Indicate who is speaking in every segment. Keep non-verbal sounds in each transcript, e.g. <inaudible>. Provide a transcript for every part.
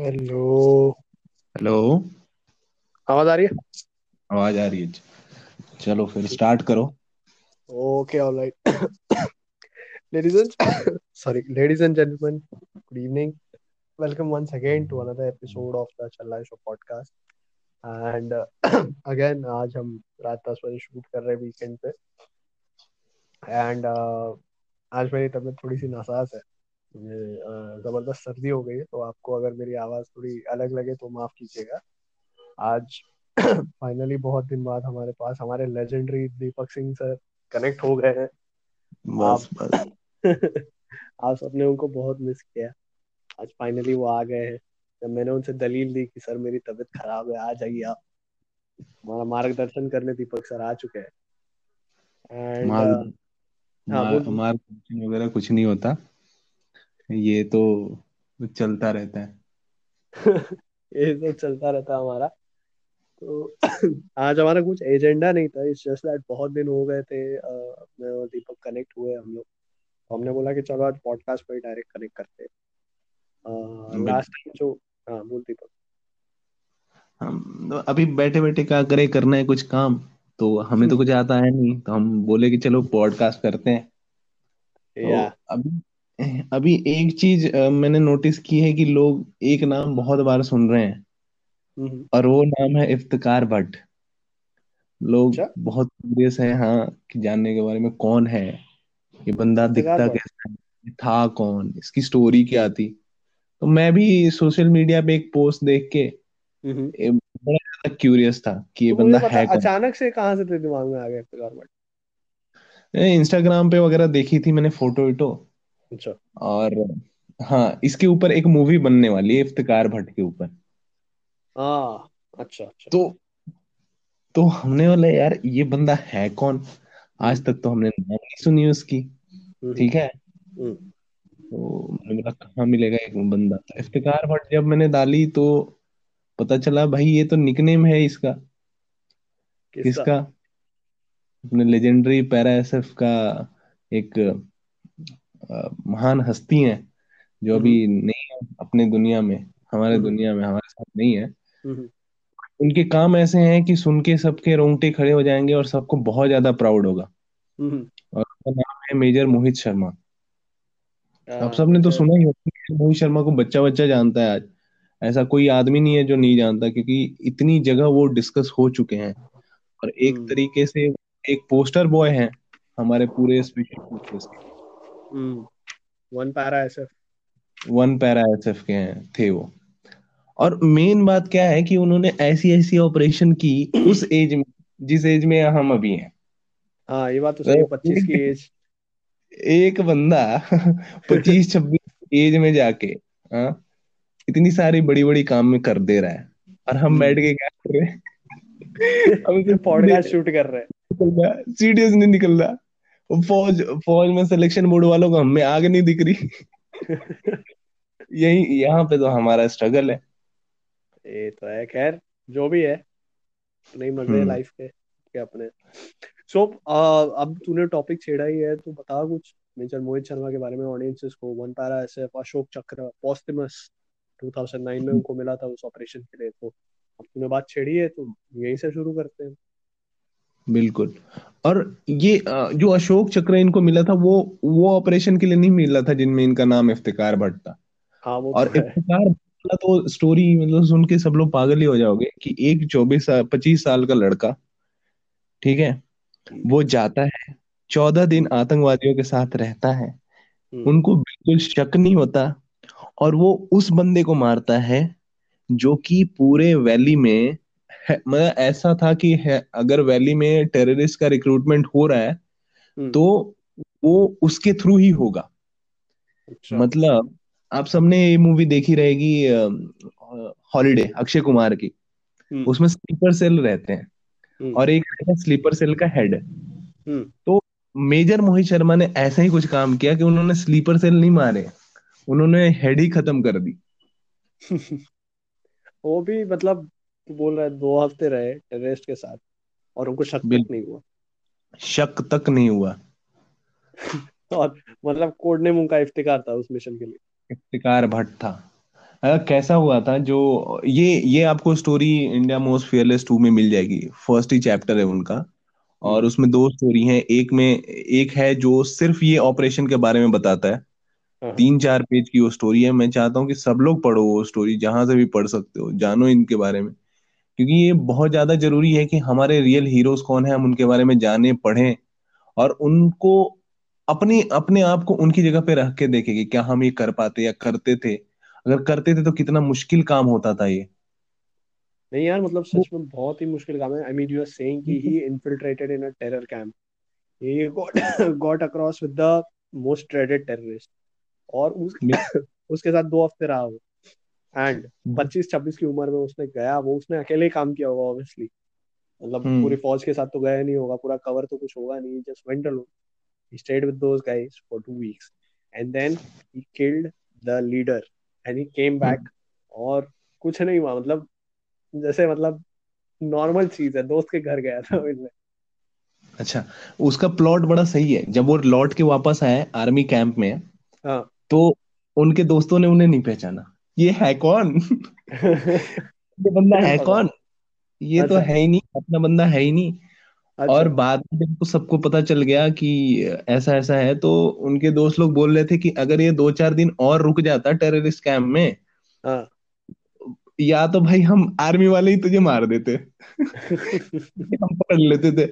Speaker 1: Hello.
Speaker 2: Hello.
Speaker 1: आवाज़ आ रही है?
Speaker 2: आवाज़ आ रही है चलो फिर स्टार्ट करो।
Speaker 1: Okay alright ladies and sorry ladies and gentleman good evening welcome once again to another episode of the Challa show podcast and again आज हम रात 10 बजे शूट कर रहे हैं वीकेंड पे। एंड uh, आज मेरी तबीयत थोड़ी सी नासाज है। ज़बरदस्त सर्दी हो गई है तो आपको अगर मेरी आवाज़ थोड़ी अलग लगे तो माफ़ कीजिएगा। आज <clears throat> फाइनली बहुत दिन बाद हमारे पास हमारे legendary Deepak Singh sir connect हो गए हैं।
Speaker 2: बस
Speaker 1: आप
Speaker 2: बस। <laughs>
Speaker 1: आप सबने उनको बहुत मिस किया। आज फाइनली वो आ गए हैं। जब मैंने उनसे दलील दी कि सर मेरी तबीयत खराब है आ जाइए आप। हमारा मार्गदर्शन करने दीपक सर आ चुके हैं। एंड हाँ
Speaker 2: वगैरह कुछ नहीं होता। ये तो चलता रहता है। <laughs>
Speaker 1: ये तो चलता रहता हमारा। तो <coughs> आज हमारा कुछ एजेंडा नहीं था इट्स जस्ट दैट बहुत दिन हो गए थे अ, मैं और दीपक कनेक्ट हुए हम लोग। तो हमने बोला कि चलो आज पॉडकास्ट पे डायरेक्ट कनेक्ट करते हैं। लास्ट टाइम जो हाँ बोल दीपक।
Speaker 2: हम अभी बैठे बैठे क्या करे करना है कुछ काम तो हमें तो <laughs> कुछ आता है नहीं। तो हम बोले कि चलो पॉडकास्ट करते हैं।
Speaker 1: या
Speaker 2: तो अभी अभी एक चीज़ मैंने नोटिस की है कि लोग एक नाम बहुत बार सुन रहे हैं।
Speaker 1: हम्म,
Speaker 2: और वो नाम है इफ्तिकार भट्ट। लोग
Speaker 1: अच्छा।
Speaker 2: बहुत क्यूरियस है हाँ कि जानने के बारे में कौन है? ये बंदा दिखता कैसा है? था कौन? इसकी स्टोरी क्या थी? तो मैं भी सोशल मीडिया पे एक पोस्ट देख के
Speaker 1: हम्म।
Speaker 2: बड़ा ज़्यादा क्यूरियस था कि ये
Speaker 1: तो
Speaker 2: बंदा है कौन?
Speaker 1: अचानक से कहाँ से तेरे दिमाग में आ गया इफ्तिकार भट्ट?
Speaker 2: इंस्टाग्राम पे वगैरह देखी थी मैंने फ़ोटो वोटो।
Speaker 1: अच्छा।
Speaker 2: और हाँ इसके ऊपर एक मूवी बनने वाली है इफ्तिकार भट्ट के ऊपर।
Speaker 1: हाँ अच्छा अच्छा।
Speaker 2: तो तो हमने बोला यार ये बंदा है कौन? आज तक तो हमने नाम नहीं सुनी उसकी
Speaker 1: हम्म।
Speaker 2: ठीक है?
Speaker 1: हम्म।
Speaker 2: तो मैंने बोला कहाँ मिलेगा एक बंदा? तो इफ्तिकार भट्ट जब मैंने डाली तो पता चला भाई ये तो निकनेम है इसका।
Speaker 1: किसका?
Speaker 2: अपने लेजेंडरी पैरा एसएफ का एक महान हस्ती है जो अभी
Speaker 1: हम्म।
Speaker 2: नहीं है अपने दुनिया में हमारे
Speaker 1: हम्म।
Speaker 2: दुनिया में हमारे साथ नहीं है।
Speaker 1: हम्म।
Speaker 2: उनके काम ऐसे हैं कि सुन के सबके रोंगटे खड़े हो जाएँगे और सबको बहुत ज़्यादा प्राउड होगा। और उनका नाम है मेजर मोहित शर्मा। आप
Speaker 1: हाँ
Speaker 2: सबने तो सुना ही होगा मोहित शर्मा को बच्चा बच्चा जानता है आज। ऐसा कोई आदमी नहीं है जो नहीं जानता क्योंकि इतनी जगह वो डिस्कस हो चुके हैं। और एक तरीके से एक पोस्टर बॉय है हमारे पूरे स्पेशल फोर्सेस के
Speaker 1: one para SF
Speaker 2: one para SF के हैं थे वो। और मेन बात क्या है कि उन्होंने ऐसी ऐसी ऑपरेशन की उस एज में जिस एज में हम अभी हैं।
Speaker 1: हाँ ये बात तो सही है
Speaker 2: तो
Speaker 1: पच्चीस की एज
Speaker 2: एक बंदा <laughs> पच्चीस छब्बीस एज में जाके हाँ इतनी सारी बड़ी बड़ी काम में कर दे रहा है। और हम बैठ के क्या कर रहे हैं? <laughs> हम तो
Speaker 1: पॉडकास्ट शूट कर रहे
Speaker 2: रहा सीरियस नहीं निकल रहा। फौज फौज में सिलेक्शन बोर्ड वालों को हमें आग नहीं दिख रही। <laughs> यही यहाँ पे तो हमारा स्ट्रगल है।
Speaker 1: ये तो है खैर जो भी है नहीं मज़े
Speaker 2: हम्म।
Speaker 1: लाइफ के के अपने। सो so, अब तूने टॉपिक छेड़ा ही है तो बता कुछ। मेजर मोहित शर्मा के बारे में ऑडियंसेस को वन पैरा एसएफ अशोक चक्र पॉस्टमस 2009 में उनको मिला था उस ऑपरेशन के लिए तो अब तूने बात छेड़ी है तो यहीं से शुरू करते हैं।
Speaker 2: बिल्कुल। और ये जो अशोक चक्र इनको मिला था वो वो ऑपरेशन के लिए नहीं मिला था जिनमें इनका नाम इफ्तिकार भट्ट। था
Speaker 1: हाँ वो तो
Speaker 2: और
Speaker 1: है।
Speaker 2: इफ्तिकार भट्ट तो स्टोरी मतलब सुन के सब लोग पागल ही हो जाओगे कि एक चौबीस पच्चीस साल का लड़का ठीक है वो जाता है चौदह दिन आतंकवादियों के साथ रहता है।
Speaker 1: हम्म।
Speaker 2: उनको बिल्कुल शक नहीं होता और वो उस बंदे को मारता है जो कि पूरे वैली में मतलब ऐसा था कि है अगर वैली में टेररिस्ट का रिक्रूटमेंट हो रहा है
Speaker 1: हम्म।
Speaker 2: तो वो उसके थ्रू ही होगा।
Speaker 1: अच्छा।
Speaker 2: मतलब आप सबने ये मूवी देखी रहेगी हॉलीडे अक्षय कुमार की।
Speaker 1: हम्म।
Speaker 2: उसमें स्लीपर सेल रहते हैं।
Speaker 1: हम्म।
Speaker 2: और एक स्लीपर सेल का हेड तो मेजर मोहित शर्मा ने ऐसा ही कुछ काम किया कि उन्होंने स्लीपर सेल नहीं मारे। उन्होंने हेड ही खत्म कर दी। <laughs>
Speaker 1: वो भी मतलब तू बोल रहा है दो हफ़्ते रहे टेररिस्ट के साथ और उनको शक तक नहीं हुआ।
Speaker 2: शक तक नहीं हुआ। <laughs>
Speaker 1: और मतलब कोड नेम उनका इफ्तिकार था उस मिशन के लिए।
Speaker 2: इफ्तिकार भट्ट था। अ, कैसा हुआ था जो ये ये आपको story India most fearless two में मिल जाएगी। फ़र्स्ट ही चैप्टर है उनका। और उसमें दो स्टोरी हैं। एक में एक है जो सिर्फ़ ये ऑपरेशन के बारे में बताता हाँ।
Speaker 1: हाँ।
Speaker 2: तीन चार पेज की वो स्टोरी है। मैं चाहता हूँ कि सब लोग पढ़ो वो स्टोरी जहाँ से भी पढ़ सकते हो। जानो इनके बारे में। क्योंकि ये बहुत ज़्यादा ज़रूरी है कि हमारे रियल हीरोज कौन है हम उनके बारे में जाने पढ़ें और उनको अपने अपने आप को उनकी जगह पे रख के देखें कि क्या हम ये कर पाते या करते थे। अगर करते थे तो कितना मुश्किल काम होता था ये।
Speaker 1: नहीं यार मतलब सच में बहुत ही मुश्किल काम है। I mean you are saying कि he infiltrated in a terror camp he got <coughs> got across with the most dreaded terrorist. और उस <coughs> उसके साथ दो हफ़्ते रहा वो। एंड पच्चीस छब्बीस की उम्र में उसने गया वो उसने अकेले ही काम किया होगा ऑब्वियसली मतलब पूरी
Speaker 2: हम्म
Speaker 1: फौज के साथ तो गया नहीं होगा पूरा कवर तो कुछ होगा नहीं just went alone he stayed with those guys for two weeks. And then he killed the leader. And he came back और कुछ नहीं हुआ मतलब जैसे मतलब नॉर्मल चीज़ है दोस्त के घर गया था मिलने
Speaker 2: अच्छा उसका प्लॉट बड़ा सही है। जब वो लौट के वापस आए आर्मी कैंप में
Speaker 1: हाँ।
Speaker 2: तो उनके दोस्तों ने उन्हें नहीं पहचाना। ये है कौन? <laughs> ये बंदा है कौन? ये तो
Speaker 1: अच्छा।
Speaker 2: है ही नहीं अपना बंदा है ही नहीं। और
Speaker 1: अच्छा
Speaker 2: बाद में जब सबको पता चल गया कि ऐसा ऐसा है तो उनके दोस्त लोग बोल रहे थे कि अगर ये दो चार दिन और रुक जाता टेररिस्ट कैंप में
Speaker 1: हाँ।
Speaker 2: या तो भाई हम आर्मी वाले ही तुझे मार देते। <laughs> हम पकड़ लेते थे।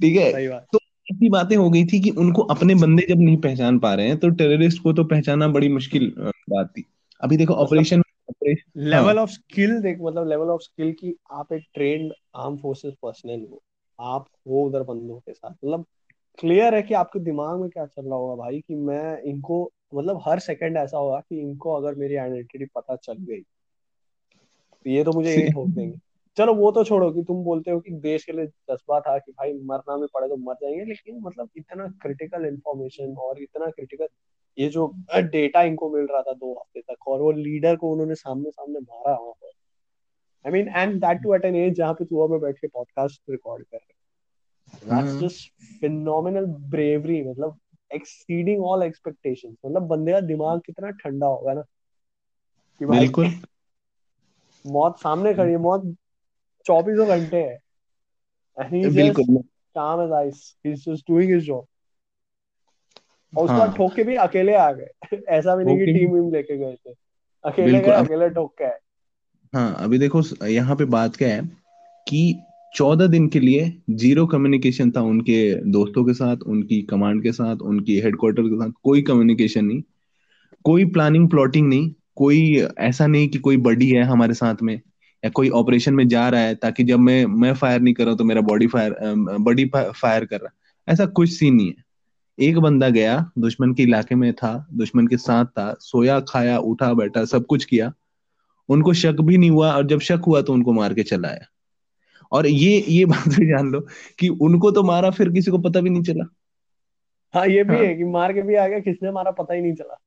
Speaker 2: ठीक है? तो ऐसी बातें हो गई थी कि उनको अपने बंदे जब नहीं पहचान पा रहे हैं तो टेररिस्ट को तो पहचाना बड़ी मुश्किल बात थी। अभी देखो ऑपरेशन
Speaker 1: लेवल ऑफ़ स्किल देख मतलब लेवल ऑफ़ स्किल की आप एक ट्रेंड आर्म फोर्सेस पर्सनल हो। आप हो उधर बंदों के साथ। मतलब क्लियर है कि आपके दिमाग में क्या चल रहा होगा भाई कि मैं इनको मतलब हर सेकंड ऐसा होगा कि इनको अगर मेरी आइडेंटिटी पता चल गई तो ये तो मुझे यही ठोक <laughs> देंगे। चलो वो तो छोड़ो कि तुम बोलते हो कि देश के लिए जज्बा था कि भाई मरना भी पड़े तो मर जाएँगे लेकिन मतलब इतना क्रिटिकल इंफॉर्मेशन और इतना क्रिटिकल ये जो डेटा इनको मिल रहा था दो हफ़्ते तक और वो लीडर को उन्होंने सामने सामने मारा वहाँ पर। I mean and that too at an age जहाँ पे तू और मैं बैठ के पॉडकास्ट रिकॉर्ड कर रहे दैट्स जस्ट फिनोमिनल ब्रेवरी मतलब एक्सीडिंग ऑल एक्सपेक्टेशंस मतलब बंदे का दिमाग कितना ठंडा होगा ना। कि भाई
Speaker 2: बिल्कुल।
Speaker 1: मौत सामने खड़ी है मौत चौबीसों घंटे है। एंड ही जस्ट
Speaker 2: बिल्कुल।
Speaker 1: Calm as ice he is just doing his job और उसके
Speaker 2: हाँ।
Speaker 1: ठोक के भी अकेले आ गए। <laughs> ऐसा भी नहीं कि टीम वीम लेके गए थे। अकेले गए अकेले ठोक के आए।
Speaker 2: हाँ अभी देखो यहाँ पे बात क्या है कि चौदह दिन के लिए ज़ीरो कम्युनिकेशन था उनके दोस्तों के साथ उनकी कमांड के साथ उनकी हेडक्वार्टर के साथ कोई कम्युनिकेशन नहीं। कोई प्लानिंग प्लॉटिंग नहीं। कोई ऐसा नहीं कि कोई बडी है हमारे साथ में या कोई ऑपरेशन में जा रहा है ताकि जब मैं मैं फायर नहीं कर रहा तो मेरा बॉडी फायर बॉडी फायर कर रहा ऐसा कुछ सीन नहीं है। एक बंदा गया दुश्मन के इलाके में था दुश्मन के साथ था सोया खाया उठा बैठा सब कुछ किया। उनको शक भी नहीं हुआ और जब शक हुआ तो उनको मार के चला आया और ये ये बात भी जान लो कि उनको तो मारा फिर किसी को पता भी नहीं चला।
Speaker 1: हाँ ये भी
Speaker 2: हाँ।
Speaker 1: है कि मार के भी आ गया किसने मारा पता ही नहीं चला।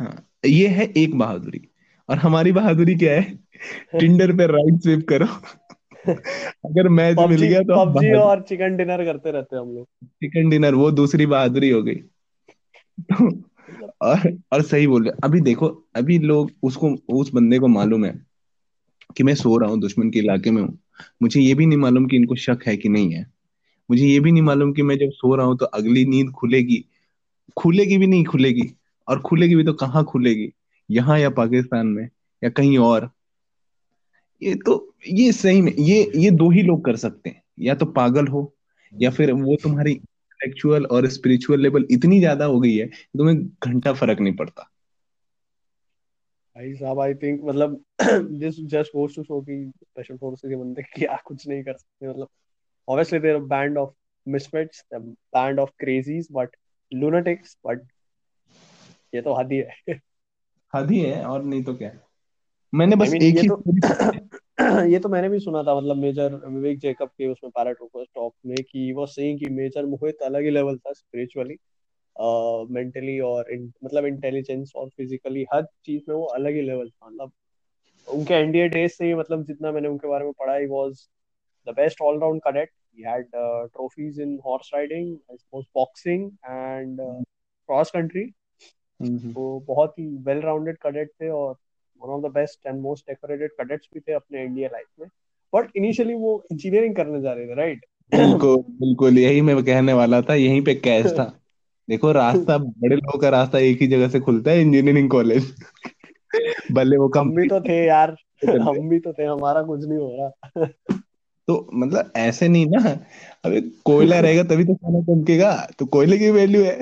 Speaker 2: हाँ ये है एक बहादुरी। और हमारी बहादुरी क्या है? <laughs> टिंडर पे राइट स्विप करो। अगर मैच मिल गया तो
Speaker 1: पबजी और चिकन डिनर करते रहते हैं हम लोग।
Speaker 2: चिकन डिनर वो दूसरी बहादुरी हो गई। तो और और सही बोल रहे अभी देखो अभी लोग उसको उस बंदे को मालूम है कि मैं सो रहा हूँ दुश्मन के इलाके में हूँ। मुझे ये भी नहीं मालूम कि इनको शक है कि नहीं है। मुझे ये भी नहीं मालूम कि मैं जब सो रहा हूँ तो अगली नींद खुलेगी। खुलेगी भी नहीं खुलेगी। और खुलेगी भी तो कहाँ खुलेगी? यहाँ या पाकिस्तान में या कहीं और। ये तो ये सही में ये ये दो ही लोग कर सकते हैं। या तो पागल हो या फिर वो तुम्हारी इंटेलेक्चुअल और स्पिरिचुअल लेवल इतनी ज़्यादा हो गई है तुम्हें घंटा फ़र्क नहीं पड़ता।
Speaker 1: भाई साहब आई थिंक मतलब this just goes to show कि स्पेशल फोर्सेस के बंदे <laughs> क्या कुछ नहीं कर सकते मतलब obviously they're a band of misfits a band of crazies but lunatics but ये तो हद ही है।
Speaker 2: हद ही है और नहीं तो क्या। मैंने बस
Speaker 1: मीन
Speaker 2: एक ही
Speaker 1: तो <clears throat> ये तो मैंने भी सुना था मतलब मेजर विवेक जैकब के उसमें पैराट्रूपर्स टॉक में कि वो सेइंग कि मेजर मोहित अलग ही लेवल था स्पिरिचुअली मेंटली और in, मतलब इंटेलिजेंस और फिजिकली हर चीज़ में वो अलग ही लेवल था। मतलब उनके एनडीए डेज़ से ही मतलब जितना मैंने उनके बारे में पढ़ा he was the best all round cadet trophies in horse riding I suppose boxing and uh, cross country.
Speaker 2: हम्म,
Speaker 1: तो बहुत ही वेल राउंडेड कैडेट थे और one of the best and most decorated cadets भी थे अपने इंडिया लाइफ में। बट इनिशियली वो इंजीनियरिंग करने जा रहे थे राइट
Speaker 2: बिल्कुल बिल्कुल यही मैं कहने वाला था यहीं पे कैच था। <laughs> देखो रास्ता बड़े लोगों का रास्ता एक ही जगह से खुलता है इंजीनियरिंग कॉलेज भले वो
Speaker 1: हम भी तो थे यार हम भी तो थे हमारा कुछ नहीं हो रहा।
Speaker 2: तो मतलब ऐसे नहीं ना अबे कोयला रहेगा तभी तो खाना चमकेगा तो कोयले की वैल्यू है।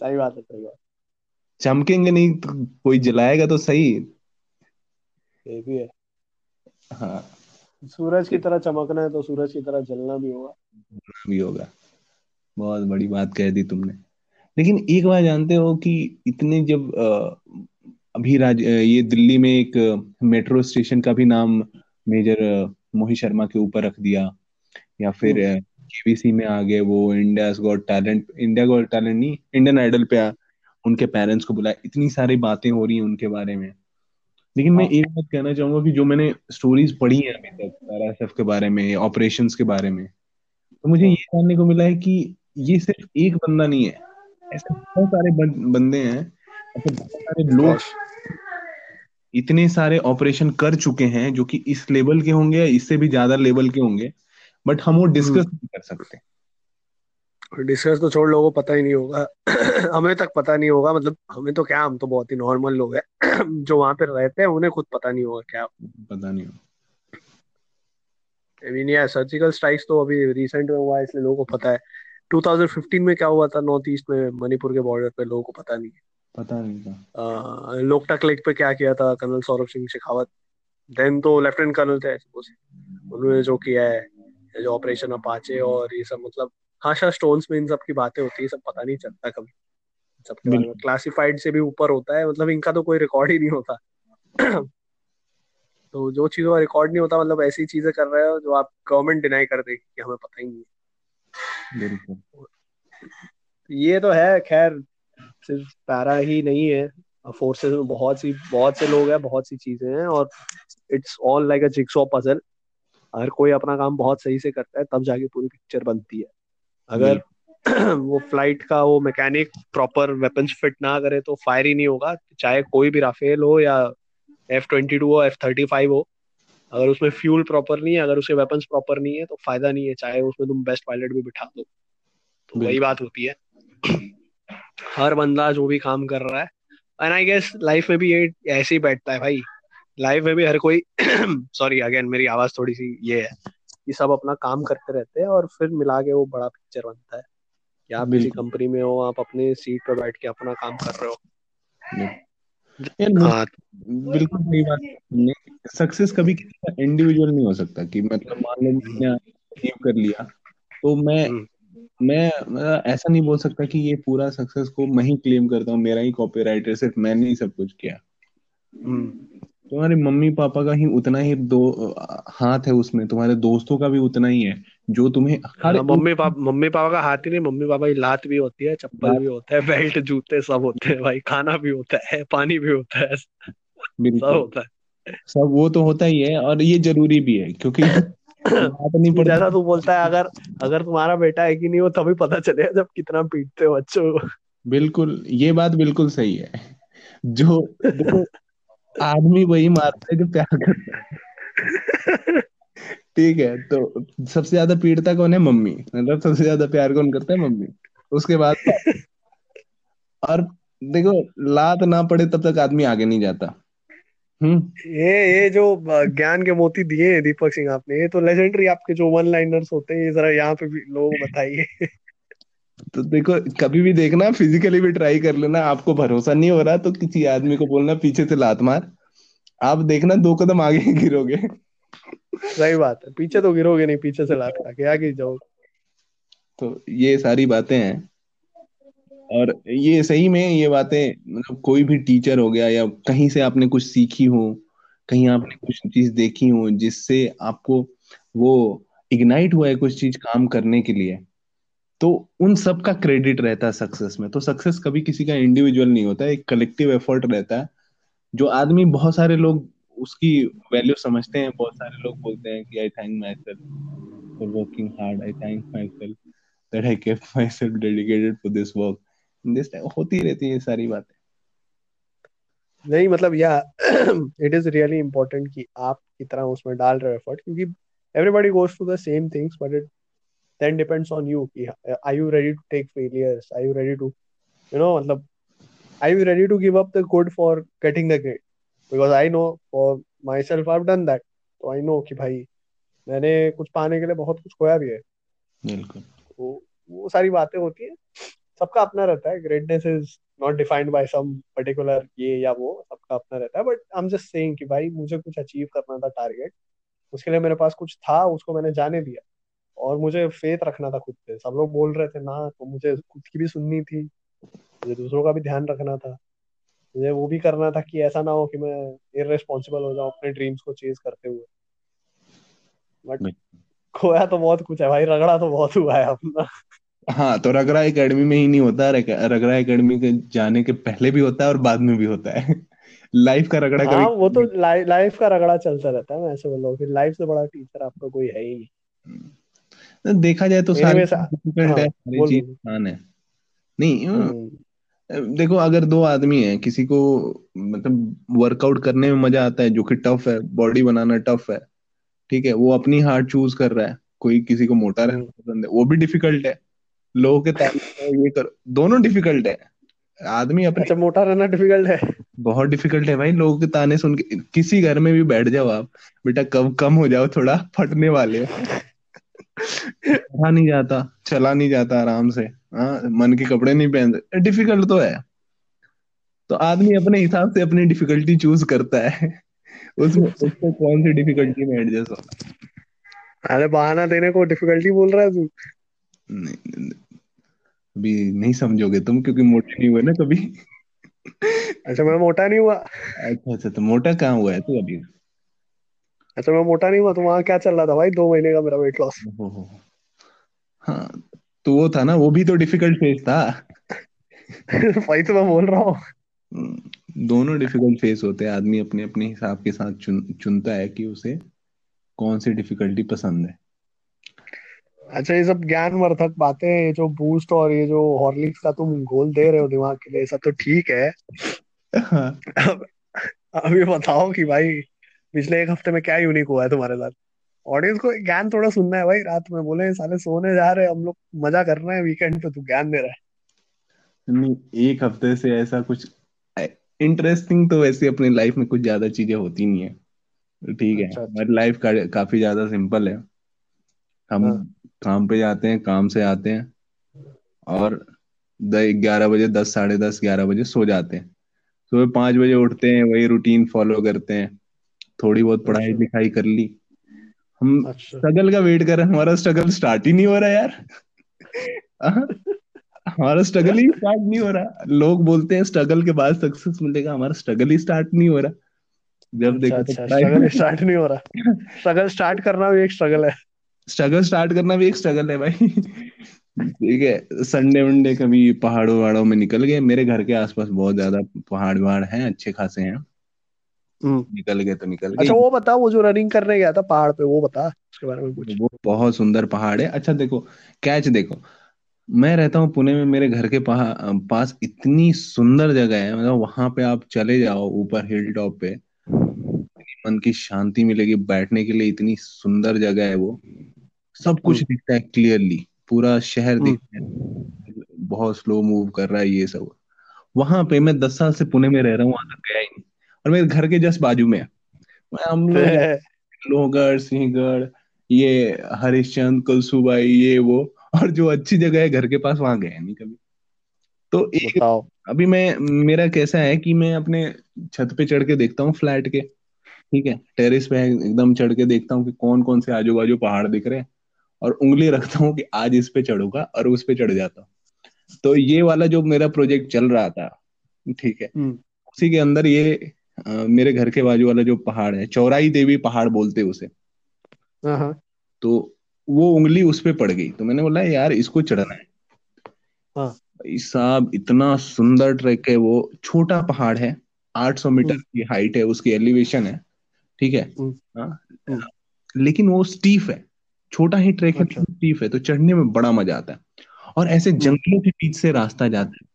Speaker 1: सही बात है सही बात।
Speaker 2: चमकेंगे नहीं तो कोई जलाएगा तो सही।
Speaker 1: ये भी है।
Speaker 2: हाँ।
Speaker 1: सूरज की तरह चमकना है तो सूरज की तरह जलना भी होगा।
Speaker 2: भी होगा। बहुत बड़ी बात कह दी तुमने। लेकिन एक बात जानते हो कि इतने जब अभी राज ये दिल्ली में एक मेट्रो स्टेशन का भी नाम मेजर मोहित शर्मा के ऊपर रख दिया या फिर
Speaker 1: हम्म।
Speaker 2: केबीसी में आ गए वो India got talent India got talent नहीं इंडियन आइडल पे आ, उनके पेरेंट्स को बुलाया। इतनी सारी बातें हो रही हैं उनके बारे में। लेकिन मैं
Speaker 1: हाँ।
Speaker 2: एक बात कहना चाहूँगा कि जो मैंने स्टोरीज पढ़ी हैं अभी तक आरएसएफ के बारे में ऑपरेशंस के बारे में तो मुझे
Speaker 1: हाँ।
Speaker 2: ये जानने को मिला है कि ये सिर्फ़ एक बंदा नहीं है। ऐसे बहुत सारे बंदे हैं ऐसे बहुत सारे लोग इतने सारे ऑपरेशन कर चुके हैं जो कि इस लेवल के होंगे या इससे भी ज़्यादा लेवल के होंगे। बट हम वो डिस्कस
Speaker 1: हम्म
Speaker 2: नहीं कर सकते।
Speaker 1: डिस्कस तो छोड़ लोगों को पता ही नहीं होगा। <clears throat> हमें तक पता नहीं होगा मतलब हमें तो क्या हम तो बहुत ही नॉर्मल लोग हैं। <clears throat> जो वहाँ पे रहते हैं उन्हें खुद पता नहीं होगा क्या।
Speaker 2: पता नहीं
Speaker 1: आई मीन या सर्जिकल स्ट्राइक्स तो अभी रिसेंट में हुआ है इसलिए लोगों को पता है। 2015 में क्या हुआ था नॉर्थ ईस्ट में मणिपुर के बॉर्डर पे लोगों को पता नहीं है।
Speaker 2: पता नहीं था।
Speaker 1: लोकटक लेक पे क्या किया था कर्नल सौरभ सिंह शेखावत। देन तो लेफ्टिनेंट कर्नल थे उन्होंने जो किया है। जो ऑपरेशन अपाचे और ये सब मतलब हाशा स्टोन्स में इन सब की बातें होती है सब पता नहीं चलता कभी। सबके बारे में। क्लासिफाइड से भी ऊपर होता है मतलब इनका तो कोई रिकॉर्ड ही नहीं होता। <clears throat> तो जो चीज़ों का रिकॉर्ड नहीं होता मतलब ऐसी चीज़ें कर रहे हो जो आप गवर्नमेंट डिनाई कर देगी कि हमें पता ही नहीं
Speaker 2: बिल्कुल।
Speaker 1: ये तो है खैर सिर्फ़ पैरा ही नहीं है। फोर्सेस में बहुत सी बहुत से लोग हैं बहुत सी चीज़ें हैं और it's all like a jigsaw puzzle अगर कोई अपना काम बहुत सही से करता है तब जाके पूरी पिक्चर बनती है। अगर <clears throat> वो फ़्लाइट का वो मैकेनिक प्रॉपर वेपन्स फिट ना करे तो फायर ही नहीं होगा चाहे कोई भी राफेल हो या एफ़ ट्वेंटी टू हो एफ़ थर्टी फाइव हो अगर उसमें फ्यूल प्रॉपर नहीं है अगर उसके वेपन्स प्रॉपर नहीं है तो फ़ायदा नहीं है चाहे उसमें तुम बेस्ट पायलट भी बिठा दो। तो वही बात होती है। हर बंदा जो भी काम कर रहा है एंड आई गेस लाइफ में भी ये ऐसे ही बैठता है भाई। लाइफ में भी हर कोई <clears throat> सॉरी अगेन मेरी आवाज़ थोड़ी सी ये है कि सब अपना काम करते रहते हैं और फिर मिला के वो बड़ा पिक्चर बनता है। कि आप किसी
Speaker 2: बिल्कुल।
Speaker 1: कंपनी में हो आप अपने सीट पर बैठ के अपना काम कर रहे हो। हाँ
Speaker 2: बिल्कुल सही बात सक्सेस कभी किसी का इंडिविजुअल नहीं हो सकता कि मतलब मान लो मैंने अचीव कर लिया तो मैं
Speaker 1: हम्म,
Speaker 2: मैं मैं ऐसा नहीं बोल सकता कि ये पूरा सक्सेस को मैं ही क्लेम करता हूँ मेरा ही कॉपीराइट है सिर्फ़ मैंने ही सब कुछ किया।
Speaker 1: हम्म।
Speaker 2: तुम्हारे मम्मी पापा का ही उतना ही दो हाथ है उसमें तुम्हारे दोस्तों का भी उतना ही है जो तुम्हें हर
Speaker 1: हाँ मम्मी पापा मम्मी पापा का हाथ ही नहीं मम्मी पापा की लात भी होती है चप्पल भी होता है बेल्ट जूते सब होते हैं भाई खाना भी होता है पानी भी होता है सब होता है।
Speaker 2: सब वो तो होता ही है और ये ज़रूरी भी है क्योंकि <coughs> नहीं पड़ती।
Speaker 1: जैसा तू बोलता है अगर अगर तुम्हारा बेटा है कि नहीं वो तभी पता चलेगा जब कितना पीटते हो बच्चों को।
Speaker 2: बिल्कुल ये बात बिल्कुल सही है। जो <laughs> देखो आदमी वही मारता है जो प्यार करता है। <laughs> ठीक है तो सबसे ज़्यादा पीड़ता कौन है? मम्मी। मतलब सबसे ज़्यादा प्यार कौन करता है? मम्मी। उसके बाद <laughs> और देखो लात ना पड़े तब तक आदमी आगे नहीं जाता। हम्म।
Speaker 1: ये ये जो ज्ञान के मोती दिए हैं दीपक सिंह आपने ये तो लेजेंडरी आपके जो वन लाइनर्स होते हैं ये जरा यहाँ पे भी लोगों को बताइए।
Speaker 2: तो देखो कभी भी देखना फिजिकली भी ट्राई कर लेना आपको भरोसा नहीं हो रहा तो किसी आदमी को बोलना पीछे से लात मार। आप देखना दो कदम आगे <laughs> गिरोगे।
Speaker 1: सही बात है पीछे तो गिरोगे नहीं पीछे से लात खा के आगे जाओ।
Speaker 2: तो ये सारी बातें हैं। और ये सही में ये बातें मतलब कोई भी टीचर हो गया या कहीं से आपने कुछ सीखी हो कहीं आपने कुछ चीज़ देखी हो जिससे आपको वो इग्नाइट हुआ है कुछ चीज़ काम करने के लिए। तो उन सब का क्रेडिट रहता है सक्सेस में। तो सक्सेस कभी किसी का इंडिविजुअल नहीं होता, एक कलेक्टिव एफर्ट रहता है, जो आदमी बहुत सारे लोग उसकी वैल्यू समझते हैं, बहुत सारे लोग बोलते हैं कि I thank myself for working hard I thank myself that I kept myself dedicated for this work this होती रहती है सारी बातें।
Speaker 1: नहीं मतलब या इट इज़ रियली इम्पोर्टेंट कि आप कितना उसमें डाल रहे हो एफर्ट क्योंकि everybody goes to the same things but it then depends on you कि are you ready to take failures are you ready to you know मतलब are you ready to give up the good for getting the great because I know for myself I done that तो I no कि भाई मैंने कुछ पाने के लिए बहुत कुछ खोया भी है।
Speaker 2: बिल्कुल।
Speaker 1: तो वो सारी बातें होती है। सबका अपना रहता है। Greatness is not defined by some particular ये या वो। सबका अपना रहता है। But I am just saying कि भाई मुझे कुछ अचीव करना था टारगेट उसके लिए मेरे पास कुछ था उसको मैंने जाने दिया। और मुझे फेथ रखना था खुद पे। सब लोग बोल रहे थे ना तो मुझे खुद की भी सुननी थी मुझे दूसरों का भी ध्यान रखना था। मुझे वो भी करना था कि ऐसा ना हो कि मैं इरेस्पॉन्सिबल हो जाऊँ अपने ड्रीम्स को चेज करते हुए। बट खोया तो बहुत कुछ है भाई रगड़ा तो बहुत हुआ है अपना।
Speaker 2: हाँ तो रगड़ा एकेडमी में ही नहीं होता रगड़ा एकेडमी के जाने के पहले भी होता है और बाद में भी होता है। लाइफ का रगड़ा
Speaker 1: हाँ कभी वो तो लाइफ का रगड़ा चलता रहता है मैं ऐसे बोल रहा हूँ लाइफ से बड़ा टीचर आपका कोई है ही नहीं।
Speaker 2: तो देखा जाए तो सारी डिफ़िकल्ट है सारी चीज़ आसान है नहीं हम्म। देखो अगर दो आदमी हैं किसी को मतलब वर्कआउट करने में मज़ा आता है जो कि टफ है बॉडी बनाना टफ है ठीक है वो अपनी हार्ट चूज़ कर रहा है कोई किसी को मोटा रहना हम्म। पसंद है वो भी डिफ़िकल्ट है। लोगों के ये कर दोनों डिफ़िकल्ट है। आदमी अपने
Speaker 1: अच्छा मोटा रहना डिफ़िकल्ट है।
Speaker 2: बहुत डिफ़िकल्ट है भाई लोगों के ताने सुन के किसी घर में भी बैठ जाओ आप बेटा कब कम हो जाओ थोड़ा फटने वाले चला नहीं जाता। चला नहीं जाता आराम से। हाँ मन के कपड़े नहीं पहनते। डिफ़िकल्ट तो है। तो आदमी अपने हिसाब से अपनी डिफिकल्टी चूज़ करता है। उसमें उसको कौन सी डिफिकल्टी में एडजस्ट होना
Speaker 1: अरे बहाना देने को डिफिकल्टी बोल रहा है तू।
Speaker 2: नहीं अभी नहीं समझोगे तुम क्योंकि मोटे नहीं हुए ना कभी।
Speaker 1: अच्छा मैं मोटा नहीं हुआ।
Speaker 2: अच्छा अच्छा तो मोटा कहाँ हुआ है तू अभी?
Speaker 1: अच्छा मैं मोटा नहीं हुआ तो वहाँ क्या चल रहा था भाई? दो महीने का मेरा वेट लॉस
Speaker 2: हाँ तो वो था ना वो भी तो डिफ़िकल्ट फ़ेज़ था।
Speaker 1: वही तो मैं बोल रहा हूँ।
Speaker 2: हम्म, दोनों डिफ़िकल्ट फेस होते हैं। आदमी अपने अपने हिसाब के साथ चुन, चुनता है कि उसे कौन सी डिफिकल्टी पसंद है।
Speaker 1: अच्छा ये सब ज्ञान वर्धक बातें ये जो बूस्ट और ये जो हॉर्लिक्स का तुम गोल दे रहे हो दिमाग के लिए सब तो ठीक है। हाँ। अब अब ये बताओ कि भाई पिछले एक हफ़्ते में क्या यूनिक हुआ है तुम्हारे साथ? ऑडियंस को ज्ञान थोड़ा सुनना है भाई रात में बोले साले सोने जा रहे हम लोग मज़ा कर रहे हैं वीकेंड पे तू ज्ञान दे रहा है
Speaker 2: नहीं एक हफ़्ते से ऐसा कुछ इंटरेस्टिंग तो वैसे अपनी लाइफ में कुछ ज़्यादा चीज़ें होती नहीं है ठीक है अच्छा, अच्छा। हमारी लाइफ का, काफ़ी ज़्यादा सिंपल है हम हाँ। काम पे जाते हैं काम से आते हैं और ग्यारह बजे दस साढ़े दस ग्यारह बजे सो जाते हैं सुबह पाँच बजे उठते हैं वही रूटीन फॉलो करते हैं थोड़ी बहुत अच्छा। पढ़ाई लिखाई कर ली हम अच्छा। स्ट्रगल का वेट कर रहे हैं हमारा स्ट्रगल स्टार्ट ही नहीं हो रहा यार। <laughs> हाँ? हमारा स्ट्रगल ही स्टार्ट नहीं हो रहा। लोग बोलते हैं स्ट्रगल के बाद सक्सेस मिलेगा हमारा स्ट्रगल ही स्टार्ट नहीं हो रहा।
Speaker 1: जब अच्छा, देखो तो स्ट्रगल स्टार्ट नहीं हो रहा। <laughs> स्ट्रगल स्टार्ट करना भी एक स्ट्रगल है।
Speaker 2: स्ट्रगल स्टार्ट करना भी एक स्ट्रगल है भाई। ठीक है संडे वनडे कभी पहाड़ों वहाड़ों में निकल गए। मेरे घर के आसपास बहुत ज़्यादा पहाड़ वहाड़ हैं अच्छे खासे हैं। निकल गए तो निकल गए।
Speaker 1: अच्छा वो बता वो जो रनिंग करने गया था पहाड़ पे वो बता उसके बारे में कुछ।
Speaker 2: वो बहुत सुंदर पहाड़ है। अच्छा देखो कैच देखो। मैं रहता हूँ पुणे में मेरे घर के पास इतनी सुंदर जगह है मतलब वहाँ पे आप चले जाओ ऊपर हिल टॉप पे मन की शांति मिलेगी बैठने के लिए इतनी सुंदर जगह है वो। सब कुछ हम्म। दिखता है क्लियरली पूरा शहर हम्म। दिखता है बहुत स्लो मूव कर रहा है ये सब। वहाँ पे मैं दस साल से पुणे में रह रहा हूँ वहाँ तक गया ही नहीं। और मेरे घर के जस्ट बाजू में हम लोग लोहगढ़ सिंहगढ़ ये हरिश्चंद कुलसुबाई ये वो और जो अच्छी जगह है घर के पास वहाँ गए नहीं कभी। तो एक अभी मैं मेरा कैसा है कि मैं अपने छत पे चढ़ के देखता हूँ फ्लैट के ठीक है? टेरिस पे एकदम चढ़ के देखता हूँ कि कौन कौन से आजू बाजू पहाड़ दिख रहे हैं और उंगली रखता हूँ कि आज इस पे चढ़ूँगा और उस पे चढ़ जाता हूँ। तो ये वाला जो मेरा प्रोजेक्ट चल रहा था ठीक है? हम्म। उसी के अंदर ये मेरे घर के बाजू वाला जो पहाड़ है चौराई देवी पहाड़ बोलते उसे। हाँ, हाँ। तो वो उंगली उस पर पड़ गई। तो मैंने बोला यार इसको चढ़ना है। हाँ। भाई साहब इतना सुंदर ट्रैक है वो। छोटा पहाड़ है 800 मीटर हम्म। की हाइट है उसकी एलिवेशन है ठीक है? हम्म। लेकिन वो स्टीफ है। छोटा ही ट्रैक है अच्छा। स्टीफ है। तो चढ़ने में बड़ा मज़ा आता है। और ऐसे जंगलों के बीच से रास्ता जाता है।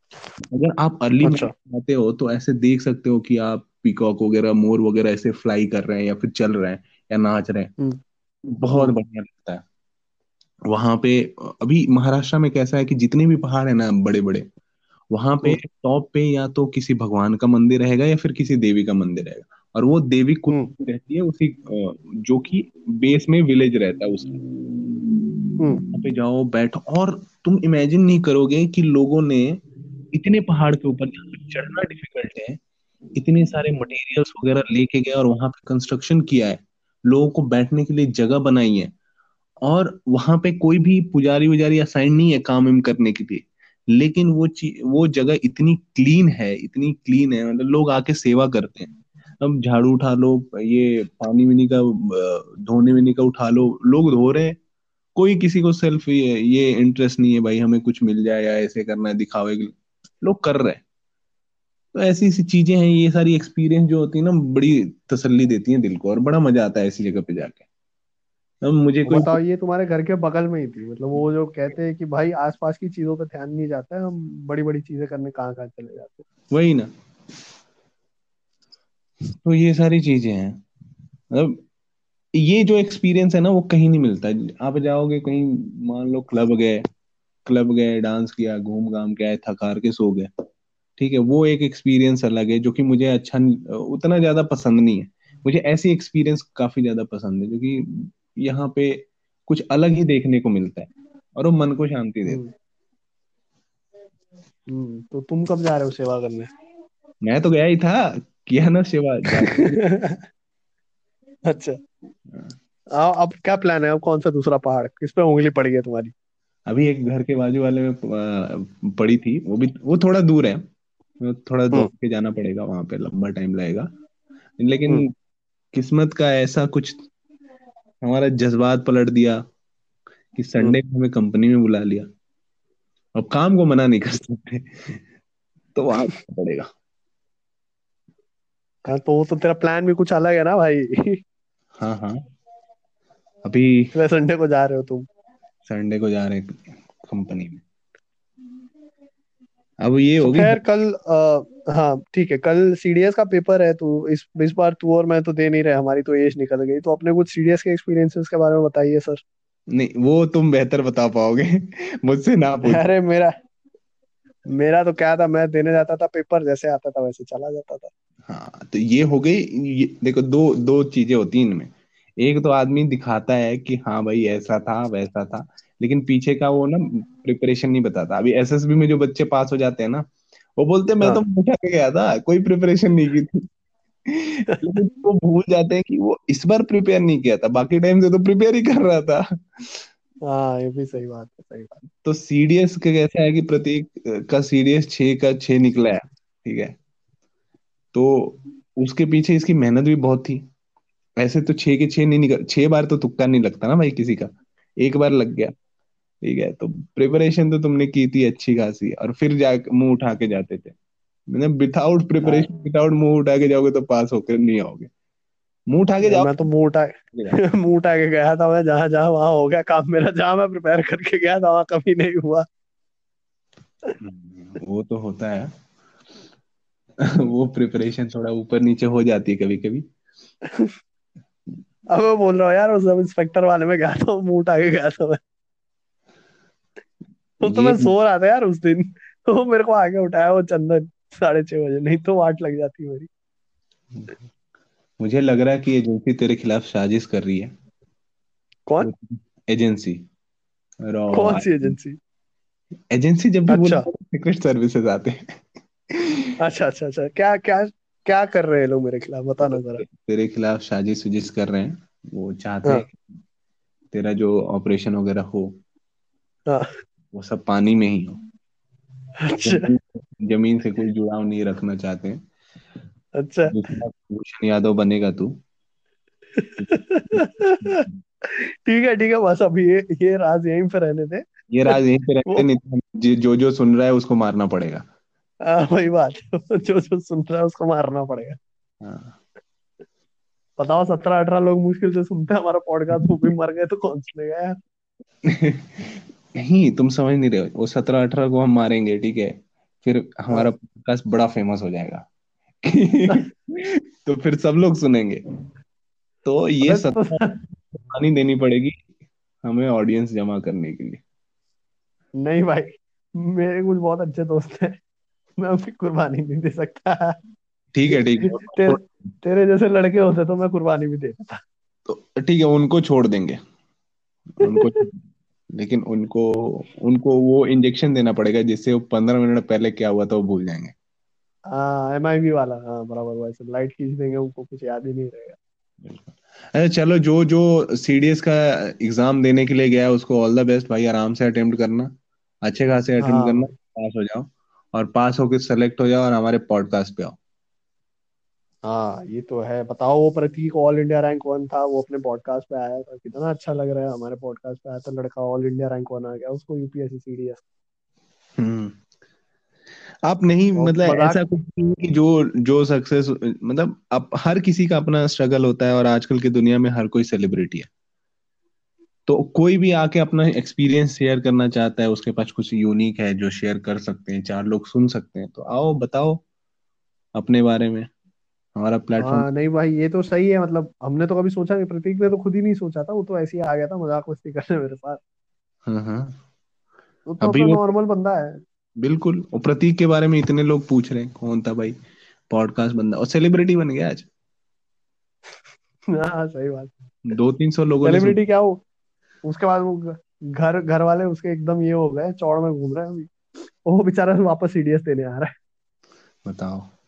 Speaker 2: अगर आप अर्ली
Speaker 1: अच्छा।
Speaker 2: आते हो तो ऐसे देख सकते हो कि आप पीकॉक वगैरह मोर वगैरह ऐसे फ्लाई कर रहे हैं या फिर चल रहे हैं या नाच रहे हैं।
Speaker 1: हम्म।
Speaker 2: बहुत
Speaker 1: हम्म
Speaker 2: बढ़िया लगता है। वहाँ पे अभी महाराष्ट्र में कैसा है कि जितने भी पहाड़ है ना बड़े बड़े वहाँ पे
Speaker 1: हम्म।
Speaker 2: टॉप पे या तो किसी भगवान का मंदिर रहेगा या फिर किसी देवी का मंदिर रहेगा। और वो देवी कुछ
Speaker 1: हम्म।
Speaker 2: रहती है उसी जो कि बेस में विलेज रहता है उसका।
Speaker 1: हम्म।
Speaker 2: वहाँ पे जाओ बैठो और तुम इमेजिन नहीं करोगे कि लोगों ने इतने पहाड़ के ऊपर चढ़ना डिफ़िकल्ट है इतने सारे मटेरियल्स वगैरह लेके गया और वहाँ पे कंस्ट्रक्शन किया है। लोगों को बैठने के लिए जगह बनाई है। और वहाँ पे कोई भी पुजारी वुजारी असाइन नहीं है काम करने के लिए। लेकिन वो वो जगह इतनी क्लीन है इतनी क्लीन है मतलब लोग आके सेवा करते हैं। अब झाड़ू उठा लो ये पानी वानी का धोने वानी का उठा लो लोग धो रहे हैं। कोई किसी को सेल्फ ये, ये इंटरेस्ट नहीं है भाई हमें कुछ मिल जाए या ऐसे करना है दिखावे के लिए। लोग कर रहे हैं। तो ऐसी ऐसी चीज़ें हैं ये सारी एक्सपीरियंस जो होती है ना बड़ी तसल्ली देती है दिल को और बड़ा मज़ा आता है ऐसी जगह पे जाके। अब मुझे
Speaker 1: तो
Speaker 2: कोई
Speaker 1: बताओ ये तुम्हारे घर के बगल में ही थी मतलब वो जो कहते हैं कि भाई आसपास की चीज़ों पे ध्यान नहीं जाता है हम बड़ी बड़ी चीज़ें करने कहाँ कहाँ चले जाते
Speaker 2: वही ना। तो ये सारी चीज़ें हैं। मतलब ये जो एक्सपीरियंस है ना वो कहीं नहीं मिलता। आप जाओगे कहीं मान लो क्लब गए क्लब गए डांस किया घूम घाम के आए थकार के सो गए। ठीक है वो एक एक्सपीरियंस अलग है जो कि मुझे अच्छा उतना ज़्यादा पसंद नहीं है। मुझे ऐसी एक्सपीरियंस काफ़ी ज़्यादा पसंद है जो कि यहाँ पे कुछ अलग ही देखने को मिलता है और वो मन को शांति
Speaker 1: हैं।
Speaker 2: देता
Speaker 1: हम्म हम्म तो तुम कब जा रहे हो सेवा करने?
Speaker 2: मैं तो गया ही था किया ना सेवा <laughs>
Speaker 1: अच्छा। आ, अब क्या प्लान है? अब कौन सा दूसरा पहाड़? किस पे उंगली पड़ी है तुम्हारी?
Speaker 2: अभी एक घर के बाजू वाले में पड़ी थी वो भी वो थोड़ा दूर है। थोड़ा
Speaker 1: हम्म।
Speaker 2: दौड़ के जाना पड़ेगा वहाँ पे लंबा टाइम लगेगा।
Speaker 1: हम्म।
Speaker 2: लेकिन किस्मत का ऐसा कुछ हमारा जज्बात पलट दिया कि
Speaker 1: हम्म।
Speaker 2: संडे को हमें कंपनी में बुला लिया। अब काम को मना नहीं कर सकते। <laughs> तो वहाँ पड़ेगा।
Speaker 1: हाँ तो वो तो तेरा प्लान भी कुछ अलग है ना भाई।
Speaker 2: हाँ हाँ। अभी <laughs>
Speaker 1: संडे को जा रहे हो तुम।
Speaker 2: संडे को जा रहे कंपनी में। अब ये
Speaker 1: तो
Speaker 2: होगी।
Speaker 1: खैर कल आ, हाँ ठीक है कल सीडीएस का पेपर है तो इस इस बार तू और मैं तो दे नहीं रहे हमारी तो एज निकल गई। तो अपने कुछ सीडीएस के एक्सपीरियंसेस के बारे में बताइए सर।
Speaker 2: नहीं वो तुम बेहतर बता पाओगे <laughs> मुझसे ना पूछो।
Speaker 1: अरे मेरा मेरा तो क्या था मैं देने जाता था पेपर जैसे आता था वैसे चला जाता था।
Speaker 2: हाँ तो ये हो गई ये देखो दो दो चीज़ें होती हैं इनमें। एक तो आदमी दिखाता है कि हाँ भाई ऐसा था वैसा था। लेकिन पीछे का वो ना प्रिपरेशन नहीं बताता। अभी एसएसबी में जो बच्चे पास हो जाते हैं ना वो बोलते हैं मैं तो
Speaker 1: हाँ।
Speaker 2: उठा के गया था कोई प्रिपरेशन नहीं की थी। <laughs> लेकिन वो भूल जाते हैं कि वो इस बार प्रिपेयर नहीं किया था बाकी टाइम से तो प्रिपेयर ही कर रहा था।
Speaker 1: हाँ ये भी सही बात है सही बात
Speaker 2: तो सीडीएस का कैसा है कि प्रत्येक का सीडीएस छः का छः निकला है ठीक है? तो उसके पीछे इसकी मेहनत भी बहुत थी। ऐसे तो छह के छह नहीं निकल छह बार तो तुक्का नहीं लगता ना भाई किसी का। एक बार लग गया। ठीक है तो प्रिपरेशन तो तुमने की थी अच्छी खासी और फिर जा मुँह उठा के जाते थे। मतलब विदाउट प्रिपरेशन विदाउट मुँह उठा के जाओगे तो पास होकर नहीं आओगे। मुँह उठा के जाओ।
Speaker 1: मैं तो मुँह उठा <laughs> मुँह उठा के गया था मैं जहाँ जहाँ वहाँ हो गया काम मेरा जहाँ मैं प्रिपेयर करके गया था वहाँ कभी नहीं हुआ।
Speaker 2: वो तो होता है। <laughs> वो प्रिपरेशन थोड़ा ऊपर नीचे हो जाती है कभी कभी <laughs>
Speaker 1: अब मैं बोल रहा हूँ यार उस सब इंस्पेक्टर वाले में गया था मुँह उठा के गया था मैं। तो, तो मैं सो रहा था यार उस दिन। तो मेरे को आगे उठाया वो चंदन साढ़े छह बजे नहीं तो वाट लग जाती मेरी।
Speaker 2: मुझे लग रहा है कि एजेंसी तेरे खिलाफ साजिश कर रही है।
Speaker 1: कौन?
Speaker 2: एजेंसी।
Speaker 1: कौन सी एजेंसी?
Speaker 2: एजेंसी जब भी
Speaker 1: अच्छा।
Speaker 2: सीक्रेट सर्विसेज़ आते हैं।
Speaker 1: अच्छा अच्छा अच्छा। क्या क्या क्या कर रहे हैं लोग मेरे खिलाफ? बता ना जरा।
Speaker 2: तेरे खिलाफ साजिश सुजिश कर रहे हैं। वो चाहते हैं।
Speaker 1: हाँ
Speaker 2: तेरा जो ऑपरेशन वगैरह हो
Speaker 1: हाँ।
Speaker 2: वो सब पानी में ही हो।
Speaker 1: अच्छा।
Speaker 2: ज़मीन ज़मीन से कोई जुड़ाव नहीं रखना चाहते। हैं
Speaker 1: अच्छा
Speaker 2: भूषण यादव बनेगा तू।
Speaker 1: ठीक है ठीक है बस अभी ये ये राज यहीं पे रहने दे।
Speaker 2: ये राज यहीं पे रहते नहीं तो जो जो जो सुन रहा है उसको मारना पड़ेगा।
Speaker 1: हाँ, वही बात। जो जो सुन रहा है उसको मारना पड़ेगा।
Speaker 2: हाँ।
Speaker 1: बताओ सत्रह अठारह लोग मुश्किल से सुनते हैं हमारा पॉडकास्ट वो भी मर गए तो कौन सुनेगा यार? <laughs>
Speaker 2: नहीं तुम समझ नहीं रहे हो। वो सत्रह अठारह को हम मारेंगे ठीक है? फिर हमारा पॉडकास्ट बड़ा फ़ेमस हो जाएगा। <laughs> तो फिर सब लोग सुनेंगे। तो ये
Speaker 1: अबे तो
Speaker 2: देनी पड़ेगी हमें ऑडियंस जमा करने के लिए।
Speaker 1: नहीं भाई मेरे कुछ बहुत अच्छे दोस्त हैं। मैं उनकी कुर्बानी नहीं दे सकता।
Speaker 2: ठीक है ठीक है।
Speaker 1: तेरे तेरे जैसे लड़के होते तो मैं कुर्बानी भी दे देता।
Speaker 2: तो ठीक है उनको छोड़ देंगे। उनको लेकिन उनको उनको वो इंजेक्शन देना पड़ेगा जिससे वो पंद्रह मिनट पहले क्या हुआ था वो भूल जाएँगे।
Speaker 1: हाँ एम आई बी वाला हाँ बराबर वैसे लाइट खींच देंगे उनको कुछ याद ही नहीं रहेगा।
Speaker 2: बिल्कुल। अरे चलो जो जो सीडीएस का एग्ज़ाम देने के लिए गया है उसको ऑल द बेस्ट भाई आराम से अटेम्प्ट करना अच्छे खासे अटेम्प्ट
Speaker 1: हाँ।
Speaker 2: करना पास हो जाओ और पास होकर सेलेक्ट हो जाओ और हमारे पॉडकास्ट पे आओ।
Speaker 1: हाँ ये तो है। बताओ वो Prateek all India rank one था वो अपने पॉडकास्ट पे आया था। कितना अच्छा लग रहा है हमारे पॉडकास्ट पे आया था लड़का ऑल इंडिया रैंक वन आ गया उसको यूपीएससी सीडीएस
Speaker 2: हम्म। आप नहीं
Speaker 1: और
Speaker 2: मतलब ऐसा कुछ नहीं कि जो जो सक्सेस मतलब आप हर किसी का अपना स्ट्रगल होता है और आजकल की दुनिया में हर कोई सेलिब्रिटी है। तो कोई भी आके अपना एक्सपीरियंस शेयर करना चाहता है उसके पास कुछ यूनिक है जो शेयर कर सकते हैं चार लोग सुन सकते हैं। तो आओ बताओ अपने बारे में। हमारा प्लेटफॉर्म।
Speaker 1: हाँ नहीं भाई ये तो सही है मतलब हमने तो कभी सोचा नहीं प्रतीक ने तो खुद ही नहीं सोचा था वो तो ऐसे ही आ गया था मज़ाक मस्ती करने मेरे साथ।
Speaker 2: हाँ हाँ।
Speaker 1: वो तो
Speaker 2: अभी
Speaker 1: नॉर्मल बंदा है।
Speaker 2: बिल्कुल और प्रतीक के बारे में इतने लोग पूछ रहे हैं कौन था भाई पॉडकास्ट बंदा और सेलिब्रिटी बन गया आज। <laughs>
Speaker 1: हाँ सही बात।
Speaker 2: दो तीन सौ लोगों
Speaker 1: सेलिब्रिटी क्या हो? उसके बाद वो घर घर वाले उसके एकदम ये हो गए चौड़ में घूम रहे हैं अभी। वो बेचारा वापस सीडीएस देने आ रहा है।
Speaker 2: बताओ। है,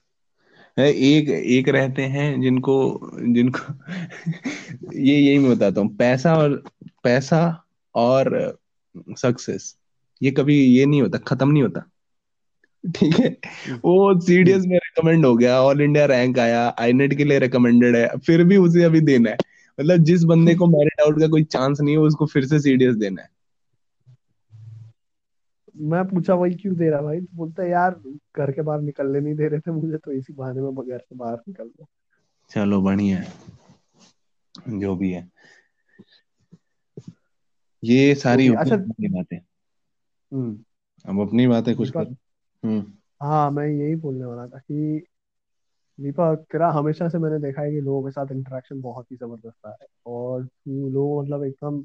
Speaker 2: एक एक रहते हैं जिनको जिनको <laughs> ये यही मैं बताता हूँ पैसा और पैसा और सक्सेस ये कभी ये नहीं होता खत्म नहीं होता। ठीक है? वो
Speaker 1: हम्म।
Speaker 2: सीडीएस में रिकमेंड हो गया ऑल इंडिया रैंक आया आईनेट के लिए रिकमेंडेड है फिर भी उसे अभी देना है। मतलब जिस बंदे को मेरिट आउट का कोई चांस नहीं है उसको फिर से सीडीएस देना है।
Speaker 1: मैं पूछा वही क्यों दे रहा भाई? तो बोलता है यार घर के बाहर निकलने नहीं दे रहे थे मुझे तो इसी बहाने में घर से बाहर निकल गया।
Speaker 2: चलो बढ़िया है। जो भी है। ये सारी
Speaker 1: भी अच्छा
Speaker 2: अपनी बातें।
Speaker 1: हम्म।
Speaker 2: अब अपनी बातें कुछ करो। हम्म।
Speaker 1: हाँ मैं यही बोलने वाला था कि दीपक तेरा हमेशा से मैंने देखा है कि लोगों के साथ इंटरेक्शन बहुत ही ज़बरदस्त है। और तू लोग मतलब एकदम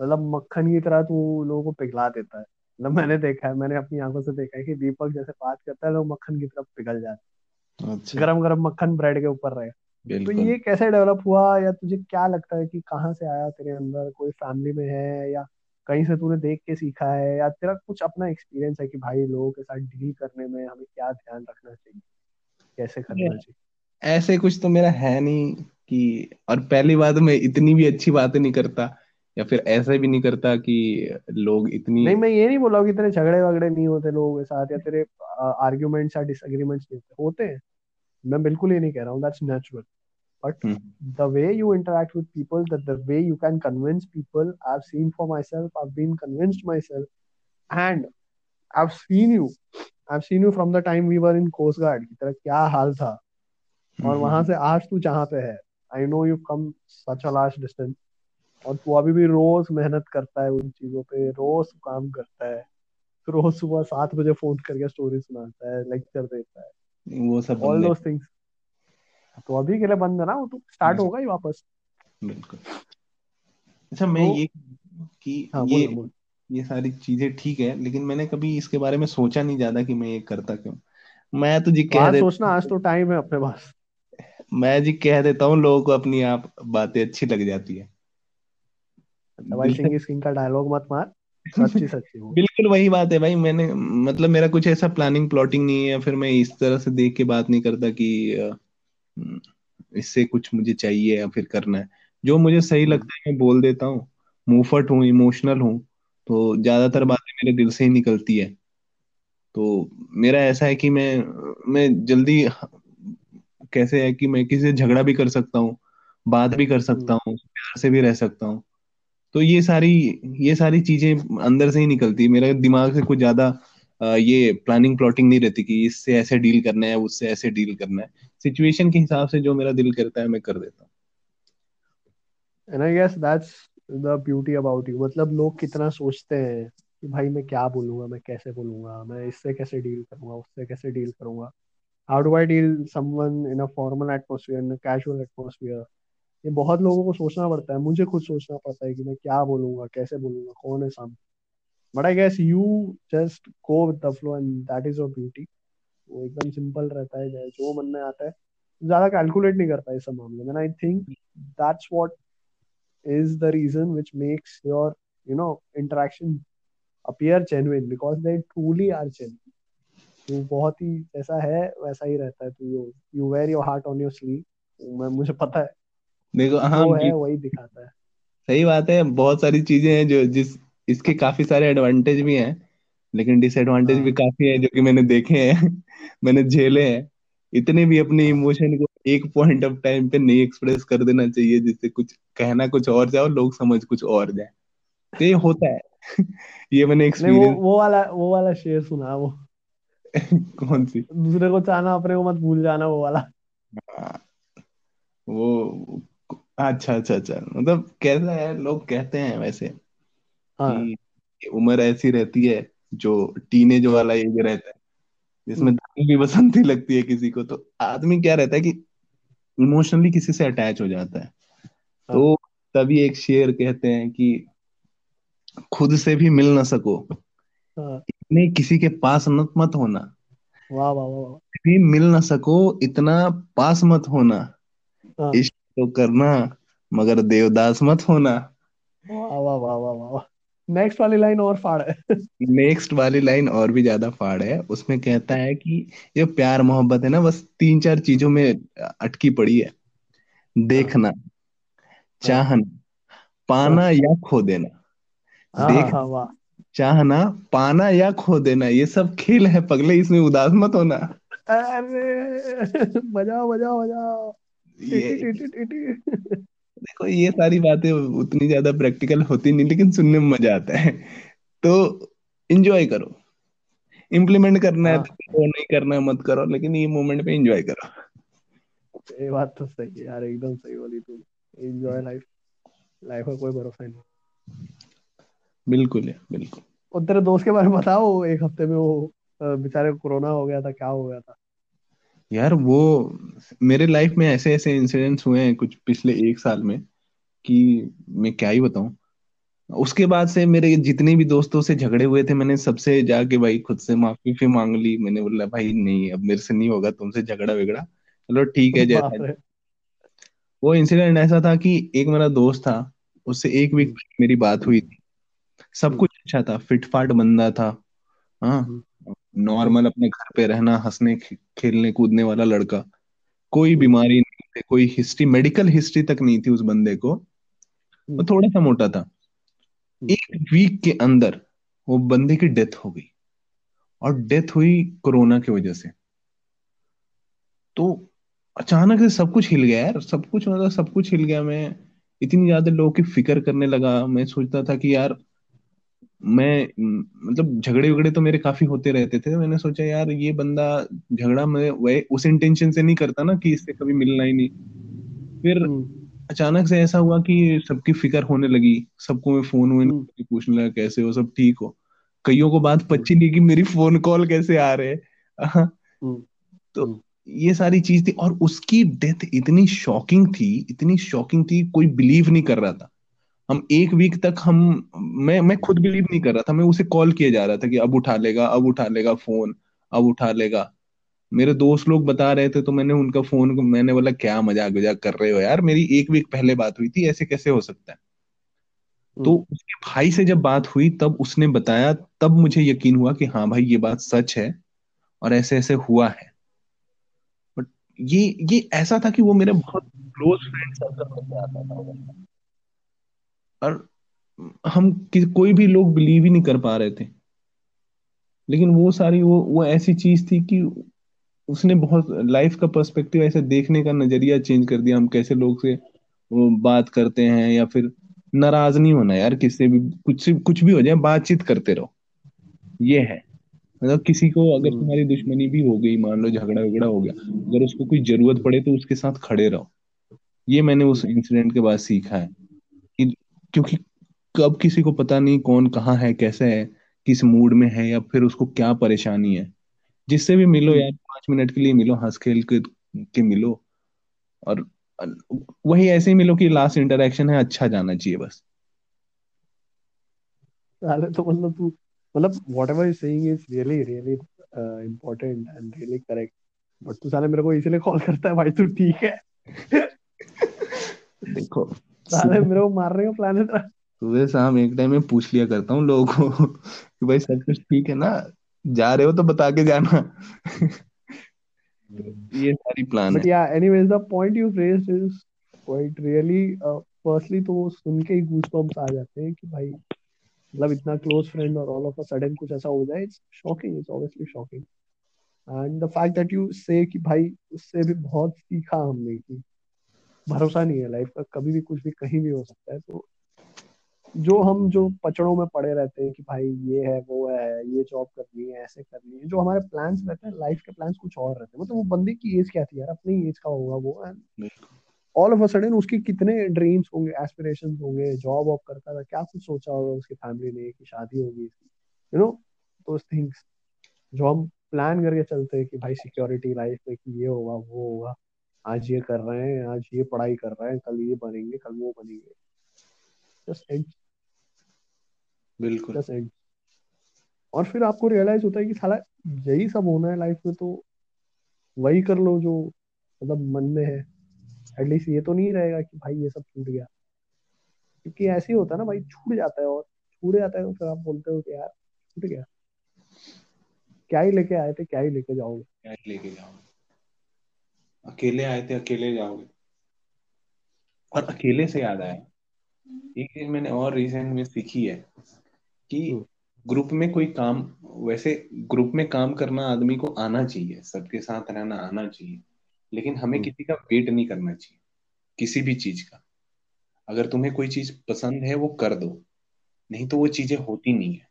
Speaker 1: मतलब मक्खन की तरह तू लोगों को पिघला देता है। मतलब मैंने देखा है मैंने अपनी आँखों से देखा है कि दीपक जैसे बात करता है लोग मक्खन की तरफ़ पिघल जाते हैं।
Speaker 2: अच्छा।
Speaker 1: गरम गरम मक्खन ब्रेड के ऊपर रहे। तो ये कैसे डेवलप हुआ या तुझे क्या लगता है कि कहाँ से आया तेरे अंदर? कोई फैमिली में है या कहीं से तूने देख के सीखा है या तेरा कुछ अपना एक्सपीरियंस है कि भाई लोगों के साथ डील करने में हमें क्या ध्यान रखना चाहिए? कैसे करना चाहिए?
Speaker 2: ऐसे कुछ तो मेरा है नहीं कि और पहली बात मैं इतनी भी अच्छी बातें नहीं करता या फिर ऐसे भी नहीं करता कि लोग इतनी
Speaker 1: नहीं मैं ये नहीं बोला कि इतने झगड़े वगड़े नहीं होते लोगों के साथ या तेरे आर्ग्यूमेंट्स या डिसएग्रीमेंट्स नहीं होते। हैं। मैं बिल्कुल ये नहीं कह रहा हूँ that's natural but the way you interact with people the way you can convince people I have seen for myself I have been convinced myself and I have seen you I have seen you from the time we were in coast guard की तरह क्या हाल था। और
Speaker 2: हम्म।
Speaker 1: वहाँ से आज तू जहाँ पे है। I know you come such a large distance और तू अभी भी रोज मेहनत करता है उन चीज़ों पे रोज काम करता है। रोज सुबह सात बजे फ़ोन करके स्टोरी सुनाता है लेक्चर देता है।
Speaker 2: वो सब
Speaker 1: ऑल दोस थिंग्स तो अभी के लिए बंद है ना वो तो? स्टार्ट होगा ही वापस।
Speaker 2: बिल्कुल। अच्छा मैं
Speaker 1: तो
Speaker 2: ये कि
Speaker 1: हाँ
Speaker 2: ये
Speaker 1: बोल बोल।
Speaker 2: ये सारी चीज़ें ठीक है लेकिन मैंने कभी इसके बारे में सोचा नहीं ज़्यादा कि मैं ये करता क्यों। मैं तो जी
Speaker 1: तो
Speaker 2: कह
Speaker 1: आज सोचना आज तो टाइम है अपने पास।
Speaker 2: मैं जी कह देता हूँ लोगों को अपनी आप बातें अच्छी लग जाती है।
Speaker 1: अच्छा भाई
Speaker 2: दिल से
Speaker 1: सिंगी सिंह का डायलॉग मत मार सच्ची सच्ची
Speaker 2: बिल्कुल वही बात है भाई मैंने मतलब मेरा कुछ ऐसा प्लानिंग प्लॉटिंग नहीं है फिर मैं इस तरह से देख के बात नहीं करता कि हम्म, इससे कुछ मुझे चाहिए या फिर करना है। जो मुझे सही
Speaker 1: हम्म।
Speaker 2: लगता है मैं बोल देता हूँ। मुंहफट हूँ इमोशनल हूँ तो ज़्यादातर
Speaker 1: हम्म।
Speaker 2: बातें मेरे दिल से ही निकलती है। तो मेरा ऐसा है कि मैं मैं जल्दी कैसे है कि मैं किसी से झगड़ा भी कर सकता हूँ बात भी कर सकता हूँ प्यार से भी रह सकता हूँ। तो ये सारी ये सारी चीज़ें अंदर से ही निकलती। मेरे दिमाग से कुछ ज़्यादा ये प्लानिंग प्लॉटिंग नहीं रहती कि इससे ऐसे डील करना है, उससे ऐसे डील करना है। सिचुएशन के हिसाब से जो मेरा दिल करता है, मैं कर देता हूँ।
Speaker 1: I guess that's the beauty about you मतलब लोग कितना सोचते हैं कि भाई मैं क्या बोलूँगा, मैं कैसे बोलूँगा, मैं इससे कैसे डील करूँगा, उससे कैसे डील करूँगा। How do I deal someone in a formal atmosphere in a casual atmosphere ये बहुत लोगों को सोचना पड़ता है, मुझे खुद सोचना पड़ता है कि मैं क्या बोलूँगा, कैसे बोलूँगा, कौन है सामने? But I guess you just go with the flow and that is your beauty वो एकदम सिंपल रहता है जै- मन में आता है, ज़्यादा कैलकुलेट नहीं करता इस मामले में। I think that's what is the reason which makes your you know interaction appear genuine because they truly are genuine तू बहुत ही जैसा है, वैसा ही रहता है। तू you wear your heart on your sleeve मैं, मुझे पता है।
Speaker 2: देखो हाँ
Speaker 1: जो है वही दिखाता है।
Speaker 2: सही बात है बहुत सारी चीज़ें हैं जो जिस इसके काफ़ी सारे एडवांटेज भी हैं लेकिन डिसएडवांटेज भी
Speaker 1: हाँ।
Speaker 2: काफ़ी है जो कि मैंने देखे हैं <laughs> मैंने झेले हैं। इतने भी अपने इमोशन को एक पॉइंट ऑफ़ टाइम पे नहीं एक्सप्रेस कर देना चाहिए जिससे कुछ कहना कुछ और जाए और लोग समझ कुछ और जाए। तो ये होता है <laughs> ये मैंने
Speaker 1: नहीं वो
Speaker 2: एक्सपीरियंस
Speaker 1: वो वाला वो वाला शेर सुना वो। <laughs>
Speaker 2: कौन सी?
Speaker 1: दूसरे को चाहना अपने को मत भूल जाना वो वाला।
Speaker 2: हाँ, वो अच्छा अच्छा अच्छा। मतलब कैसा है? लोग कहते हैं वैसे
Speaker 1: हाँ।
Speaker 2: कि उम्र ऐसी रहती है जो टीनेज वाला एज रहता है जिसमें
Speaker 1: हम्म,
Speaker 2: दारू की बसंती <laughs> लगती है किसी को। तो आदमी क्या रहता है कि इमोशनली किसी से अटैच हो जाता है।
Speaker 1: हाँ।
Speaker 2: तो तभी एक शेर कहते हैं कि खुद से भी मिल ना सको।
Speaker 1: हाँ।
Speaker 2: इतने किसी के पास मत मत होना।
Speaker 1: वाह वाह वाह वाह।
Speaker 2: भी मिल ना सको इतना पास मत होना।
Speaker 1: हाँ।
Speaker 2: तो करना मगर देवदास मत होना।
Speaker 1: वाह वाह वाह वाह वाह नेक्स्ट वाली लाइन और फाड़ है।
Speaker 2: नेक्स्ट वाली लाइन और भी ज़्यादा फाड़ है। उसमें कहता है कि ये प्यार मोहब्बत है ना बस तीन चार चीज़ों में अटकी पड़ी है। देखना चाहना पाना या खो देना।
Speaker 1: हाँ
Speaker 2: देख
Speaker 1: हाँ वाह।
Speaker 2: चाहना पाना या खो देना ये सब खेल है पगले इसमें उदास मत होना।
Speaker 1: अरे बजाओ बजाओ बजाओ
Speaker 2: ये <laughs> देखो ये सारी बातें उतनी ज़्यादा प्रैक्टिकल होती नहीं लेकिन सुनने में मज़ा आता है। तो इंजॉय करो। इम्प्लीमेंट करना है तो
Speaker 1: हाँ
Speaker 2: नहीं करना है मत करो लेकिन ये मोमेंट पे इंजॉय करो।
Speaker 1: ये बात तो सही है यार एकदम सही बोली तू। एंजॉय लाइफ लाइफ का कोई भरोसा नहीं।
Speaker 2: बिल्कुल है बिल्कुल।
Speaker 1: और तेरे दोस्त के बारे में बताओ एक हफ़्ते में वो बेचारे कोरोना हो गया था क्या हो गया था?
Speaker 2: यार वो मेरे लाइफ में ऐसे ऐसे इंसिडेंट्स हुए हैं कुछ पिछले एक साल में कि मैं क्या ही बताऊँ। उसके बाद से मेरे जितने भी दोस्तों से झगड़े हुए थे मैंने सबसे जाके भाई खुद से माफ़ी भी मांग ली। मैंने बोला भाई नहीं अब मेरे से नहीं होगा तुमसे झगड़ा वेगड़ा चलो ठीक है जैसा वो इंसिडेंट ऐसा था कि एक मेरा दोस्त था उससे एक वीक
Speaker 1: हम्म,
Speaker 2: मेरी बात हुई थी। सब
Speaker 1: हम्म,
Speaker 2: कुछ अच्छा था फिटफाट बंदा था। हाँ।
Speaker 1: हम्म,
Speaker 2: नॉर्मल अपने घर पे रहना हंसने खे- खेलने कूदने वाला लड़का कोई बीमारी नहीं थी कोई हिस्ट्री मेडिकल हिस्ट्री तक नहीं थी उस बंदे को वो
Speaker 1: हम्म,
Speaker 2: थोड़ा सा मोटा था।
Speaker 1: हम्म,
Speaker 2: एक वीक के अंदर वो बंदे की डेथ हो गई और डेथ हुई कोरोना की वजह से। तो अचानक से सब कुछ हिल गया यार सब कुछ मतलब सब कुछ हिल गया। मैं इतनी ज़्यादा लोगों की फ़िक्र करने लगा मैं सोचता था कि यार मैं मतलब झगड़े वगड़े तो मेरे काफ़ी होते रहते थे मैंने सोचा यार ये बंदा झगड़ा मैं वह उस इंटेंशन से नहीं करता ना कि इससे कभी मिलना ही नहीं। फिर
Speaker 1: हम्म,
Speaker 2: अचानक से ऐसा हुआ कि सबकी फ़िक्र होने लगी सबको मैं फ़ोन वोन
Speaker 1: हम्म,
Speaker 2: पूछने लगा कैसे हो? सब ठीक हो? कईयों को बात
Speaker 1: हम्म,
Speaker 2: पची नहीं कि मेरी फ़ोन कॉल कैसे आ रहे <laughs>
Speaker 1: हम्म,
Speaker 2: तो ये सारी चीज़ थी और उसकी डेथ इतनी शॉकिंग थी इतनी शॉकिंग थी कोई बिलीव नहीं कर रहा था। हम एक वीक तक हम मैं मैं खुद बिलीव नहीं कर रहा था। मैं उसे कॉल किए जा रहा था कि अब उठा लेगा अब उठा लेगा फ़ोन अब उठा लेगा। मेरे दोस्त लोग बता रहे थे तो मैंने उनका फ़ोन मैंने बोला क्या मज़ाक मज़ाक कर रहे हो यार? मेरी एक वीक पहले बात हुई थी ऐसे कैसे हो सकता है? तो
Speaker 1: हम्म,
Speaker 2: उसके भाई से जब बात हुई तब उसने बताया तब मुझे यकीन हुआ कि हाँ भाई ये बात सच है और ऐसे ऐसे हुआ है। बट ये ये ऐसा था कि वो मेरे बहुत क्लोज फ्रेंड सर्कल में आता था। और हम कि, कोई भी लोग बिलीव ही नहीं कर पा रहे थे। लेकिन वो सारी वो वो ऐसी चीज़ थी कि उसने बहुत लाइफ का पर्सपेक्टिव ऐसे देखने का नज़रिया चेंज कर दिया। हम कैसे लोग से वो बात करते हैं या फिर नाराज़ नहीं होना यार किससे भी कुछ कुछ भी हो जाए बातचीत करते रहो। ये है। मतलब किसी को अगर
Speaker 1: हम्म,
Speaker 2: तुम्हारी दुश्मनी भी हो गई मान लो झगड़ा वगड़ा हो गया अगर उसको कोई ज़रूरत पड़े तो उसके साथ खड़े रहो। ये मैंने उस इंसिडेंट के बाद सीखा है। क्योंकि कब किसी को पता नहीं कौन कहाँ है कैसे है किस मूड में है या फिर उसको क्या परेशानी है। जिससे भी मिलो
Speaker 1: हम्म।
Speaker 2: यार पाँच मिनट के लिए मिलो हंस खेल के, के मिलो। और वही ऐसे ही मिलो कि लास्ट इंटरेक्शन है अच्छा जाना चाहिए बस।
Speaker 1: साले तो मतलब तू मतलब whatever is saying is really really important and really correct but तू साले मेरे को इसलिए कॉल करता है भाई तू ठीक है। <laughs>
Speaker 2: देखो
Speaker 1: साले <laughs> मेरे को का प्लान है
Speaker 2: सुबह शाम एक टाइम में पूछ लिया करता हूँ लोगों को <laughs> कि भाई सब कुछ ठीक है ना? जा रहे हो तो बता के जाना। <laughs> ये सारी प्लान है।
Speaker 1: या anyways the point you raised is quite really firstly तो वो सुन के ही गूज़बम्प्स आ जाते हैं कि भाई मतलब इतना क्लोज फ्रेंड और ऑल ऑफ़ अ सडन कुछ ऐसा हो जाए it's shocking it's obviously shocking and the fact that you say कि भाई उससे भी बहुत सीखा हमने कि भरोसा नहीं है लाइफ का, कभी भी कुछ भी कहीं भी हो सकता है तो जो हम जो पचड़ों में पड़े रहते हैं कि भाई ये है, वो है, ये जॉब करनी है, ऐसे करनी है, जो हमारे प्लान्स रहते हैं लाइफ के प्लान्स कुछ और रहते हैं मतलब वो बंदे की एज क्या थी यार, अपनी एज का होगा वो ऑल ऑफ़ अ सडन उसके कितने ड्रीम्स होंगे एस्पिरेशन होंगे जॉब वॉब करता था, क्या कुछ सोचा होगा उसकी फैमिली ने कि शादी होगी यू नो दोस थिंग्स जो हम प्लान करके चलते हैं कि भाई सिक्योरिटी लाइफ में कि ये होगा, वो होगा आज ये कर रहे हैं आज ये पढ़ाई कर रहे हैं कल ये बनेंगे कल वो बनेंगे। जस्ट एंड
Speaker 2: बिल्कुल।
Speaker 1: जस्ट एंड और फिर आपको रियलाइज़ होता है कि साला यही सब होना है लाइफ में तो वही कर लो जो मतलब मन में है। एटलीस्ट ये तो नहीं रहेगा कि भाई ये सब छूट गया। क्योंकि ऐसे ही होता है ना भाई छूट जाता है और छूट जाता है तो फिर आप बोलते हो कि यार छूट गया। क्या ही लेके आए थे क्या ही लेके जाओगे।
Speaker 2: क्या ही लेके जाओगे। अकेले आए थे अकेले जाओगे। और अकेले से याद आया एक चीज़ मैंने और रिसेंट में सीखी है कि ग्रुप में कोई काम वैसे ग्रुप में काम करना आदमी को आना चाहिए सबके साथ रहना आना चाहिए लेकिन हमें
Speaker 1: हम्म।
Speaker 2: किसी का वेट नहीं करना चाहिए किसी भी चीज़ का। अगर तुम्हें कोई चीज़ पसंद है वो कर दो नहीं तो वो चीज़ें होती नहीं है।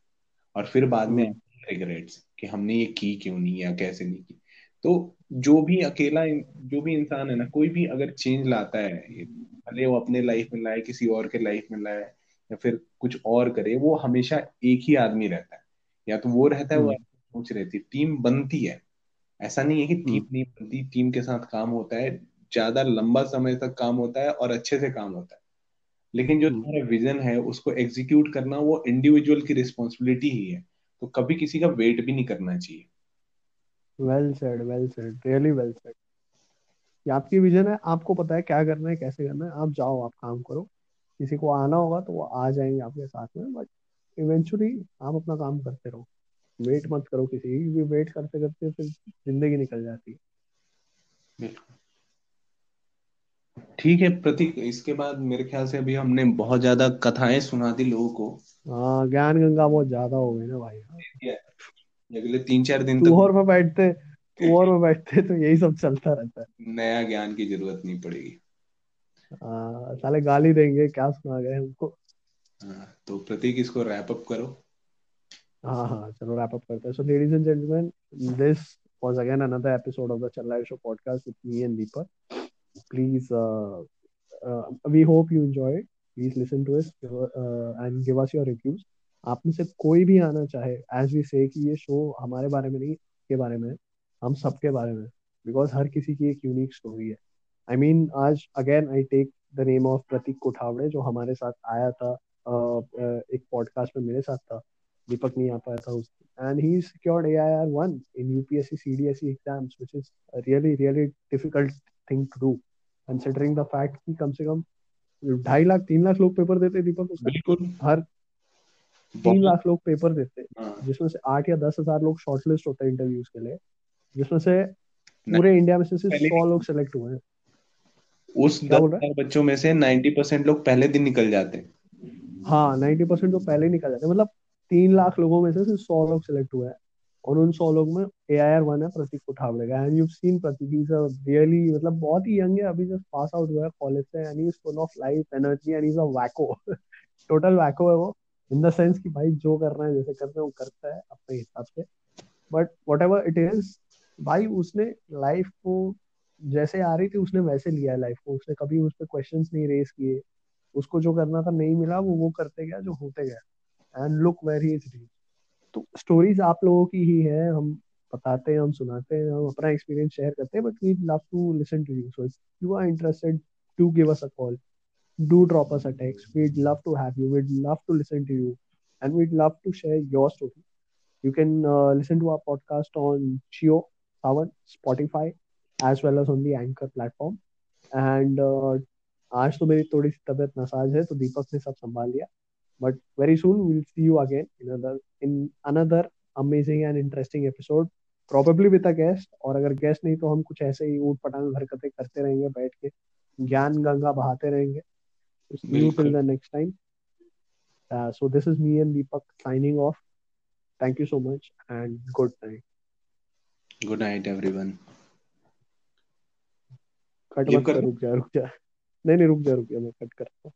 Speaker 2: और फिर बाद में
Speaker 1: हम्म।
Speaker 2: रिग्रेट्स कि हमने ये की क्यों नहीं या कैसे नहीं की। तो जो भी अकेला जो भी इंसान है ना कोई भी अगर चेंज लाता है भले वो अपने लाइफ में लाए किसी और के लाइफ में लाए या फिर कुछ और करे वो हमेशा एक ही आदमी रहता है। या तो वो रहता है वो
Speaker 1: हम्म।
Speaker 2: सोच रहती है। टीम बनती है। ऐसा नहीं है कि टीम
Speaker 1: हम्म
Speaker 2: नहीं बनती टीम के साथ काम होता है ज़्यादा लंबा समय तक काम होता है और अच्छे से काम होता है। लेकिन जो
Speaker 1: हम्म।
Speaker 2: तुम्हारा विजन है उसको एग्जीक्यूट करना वो इंडिविजुअल की रिस्पॉन्सिबिलिटी ही है। तो कभी किसी का वेट भी नहीं करना चाहिए।
Speaker 1: Well said well said really well said ये आपकी विजन है आपको पता है क्या करना है कैसे करना है। आप जाओ आप काम करो। किसी को आना होगा तो वो आ जाएँगे आपके साथ में बट इवेंचुअली आप अपना काम करते रहो। वेट मत करो किसी की क्योंकि वेट करते करते फिर ज़िंदगी निकल जाती है।
Speaker 2: ठीक है प्रतीक इसके बाद मेरे ख्याल से अभी हमने बहुत ज़्यादा कथाएँ सुना दी लोगों को।
Speaker 1: हाँ ज्ञान गंगा बहुत ज़्यादा हो गई ना भाई।
Speaker 2: अगले तीन चार दिन
Speaker 1: तू
Speaker 2: तक
Speaker 1: और मैं बैठते तू और मैं बैठते तो यही सब चलता रहता है
Speaker 2: नया ज्ञान की ज़रूरत नहीं पड़ेगी
Speaker 1: हाँ साले गाली देंगे क्या सुना गए हमको
Speaker 2: हाँ, तो प्रतीक इसको रैप अप करो
Speaker 1: हाँ हाँ चलो रैप अप करते हैं so ladies and gentleman this was again another episode of the Challai Show podcast with me and Deepak. Please, uh, uh, we hope you enjoy it. Please listen to us uh, and give us your reviews. आप में से कोई भी आना चाहे as we से कि ये शो हमारे बारे में नहीं के बारे में हम सबके बारे में बिकॉज़ हर किसी की एक यूनिक स्टोरी है। आई I मीन mean, आज again I take the name of Prateek Kothawade जो हमारे साथ आया था एक पॉडकास्ट में मेरे साथ था दीपक नहीं आ पाया था उस and he secured AIR1 in UPSC CDSE exams, which is a really, really difficult thing to do, considering the fact कि कम से कम ढाई लाख तीन लाख लोग पेपर देते दीपक उसका
Speaker 2: बिल्कुल।
Speaker 1: हर तीन लाख लोग पेपर देते
Speaker 2: हाँ।
Speaker 1: जिसमें से आठ या दस हज़ार लोग शॉर्टलिस्ट होते हैं इंटरव्यूज़ के लिए जिसमें से पूरे इंडिया में से सिर्फ़ सौ लोग सेलेक्ट हुए हैं।
Speaker 2: उस दस हज़ार बच्चों में से नाइन्टी परसेंट लोग पहले दिन निकल जाते हैं।
Speaker 1: हाँ नाइन्टी परसेंट तो पहले ही निकल जाते हैं। मतलब तीन लाख लोगों में से सिर्फ़ सौ लोग सिलेक्ट हुए हैं और उन सौ लोग में ए आई आर वन है प्रतीक उठावड़े का and you seen Prateek is really मतलब बहुत ही यंग है अभी जस्ट पास आउट हुआ है कॉलेज से and is full of life energy and is a wacko total wacko है वो। इन द सेंस कि भाई जो कर रहे हैं, जैसे करते हैं, वो करता है अपने हिसाब से। But whatever it is भाई उसने लाइफ को जैसे आ रही थी, उसने वैसे लिया लाइफ को। उसने कभी उस पर क्वेश्चंस नहीं रेस किए। उसको जो करना था नहीं मिला, वो वो करते गया जो होते गया। And look where he is तो स्टोरीज आप लोगों की ही है। हम बताते हैं, हम सुनाते हैं, हम अपना एक्सपीरियंस शेयर करते हैं but we love to listen to you so if you are interested to give us a call do drop us a text we'd love to have you we'd love to listen to you and we'd love to share your story you can uh, listen to our podcast on Chio, Savan, Spotify, as well as on the Anchor platform. And uh, आज तो मेरी थोड़ी सी तबीयत NASA's है तो दीपक ने सब संभाल लिया but very soon will see you again in other in another amazing and interesting episode probably with a guest और अगर गेस्ट नहीं तो हम कुछ ऐसे ही ऊट पटांग हरकतें करते रहेंगे बैठ के ज्ञान गंगा बहाते रहेंगे see you till the next time uh, so this is me and deepak signing off thank you so much and good night
Speaker 2: good night everyone
Speaker 1: cut मत कर रुक जा रुक जा नहीं नहीं रुक जा रुक जा मैं कट करता हूँ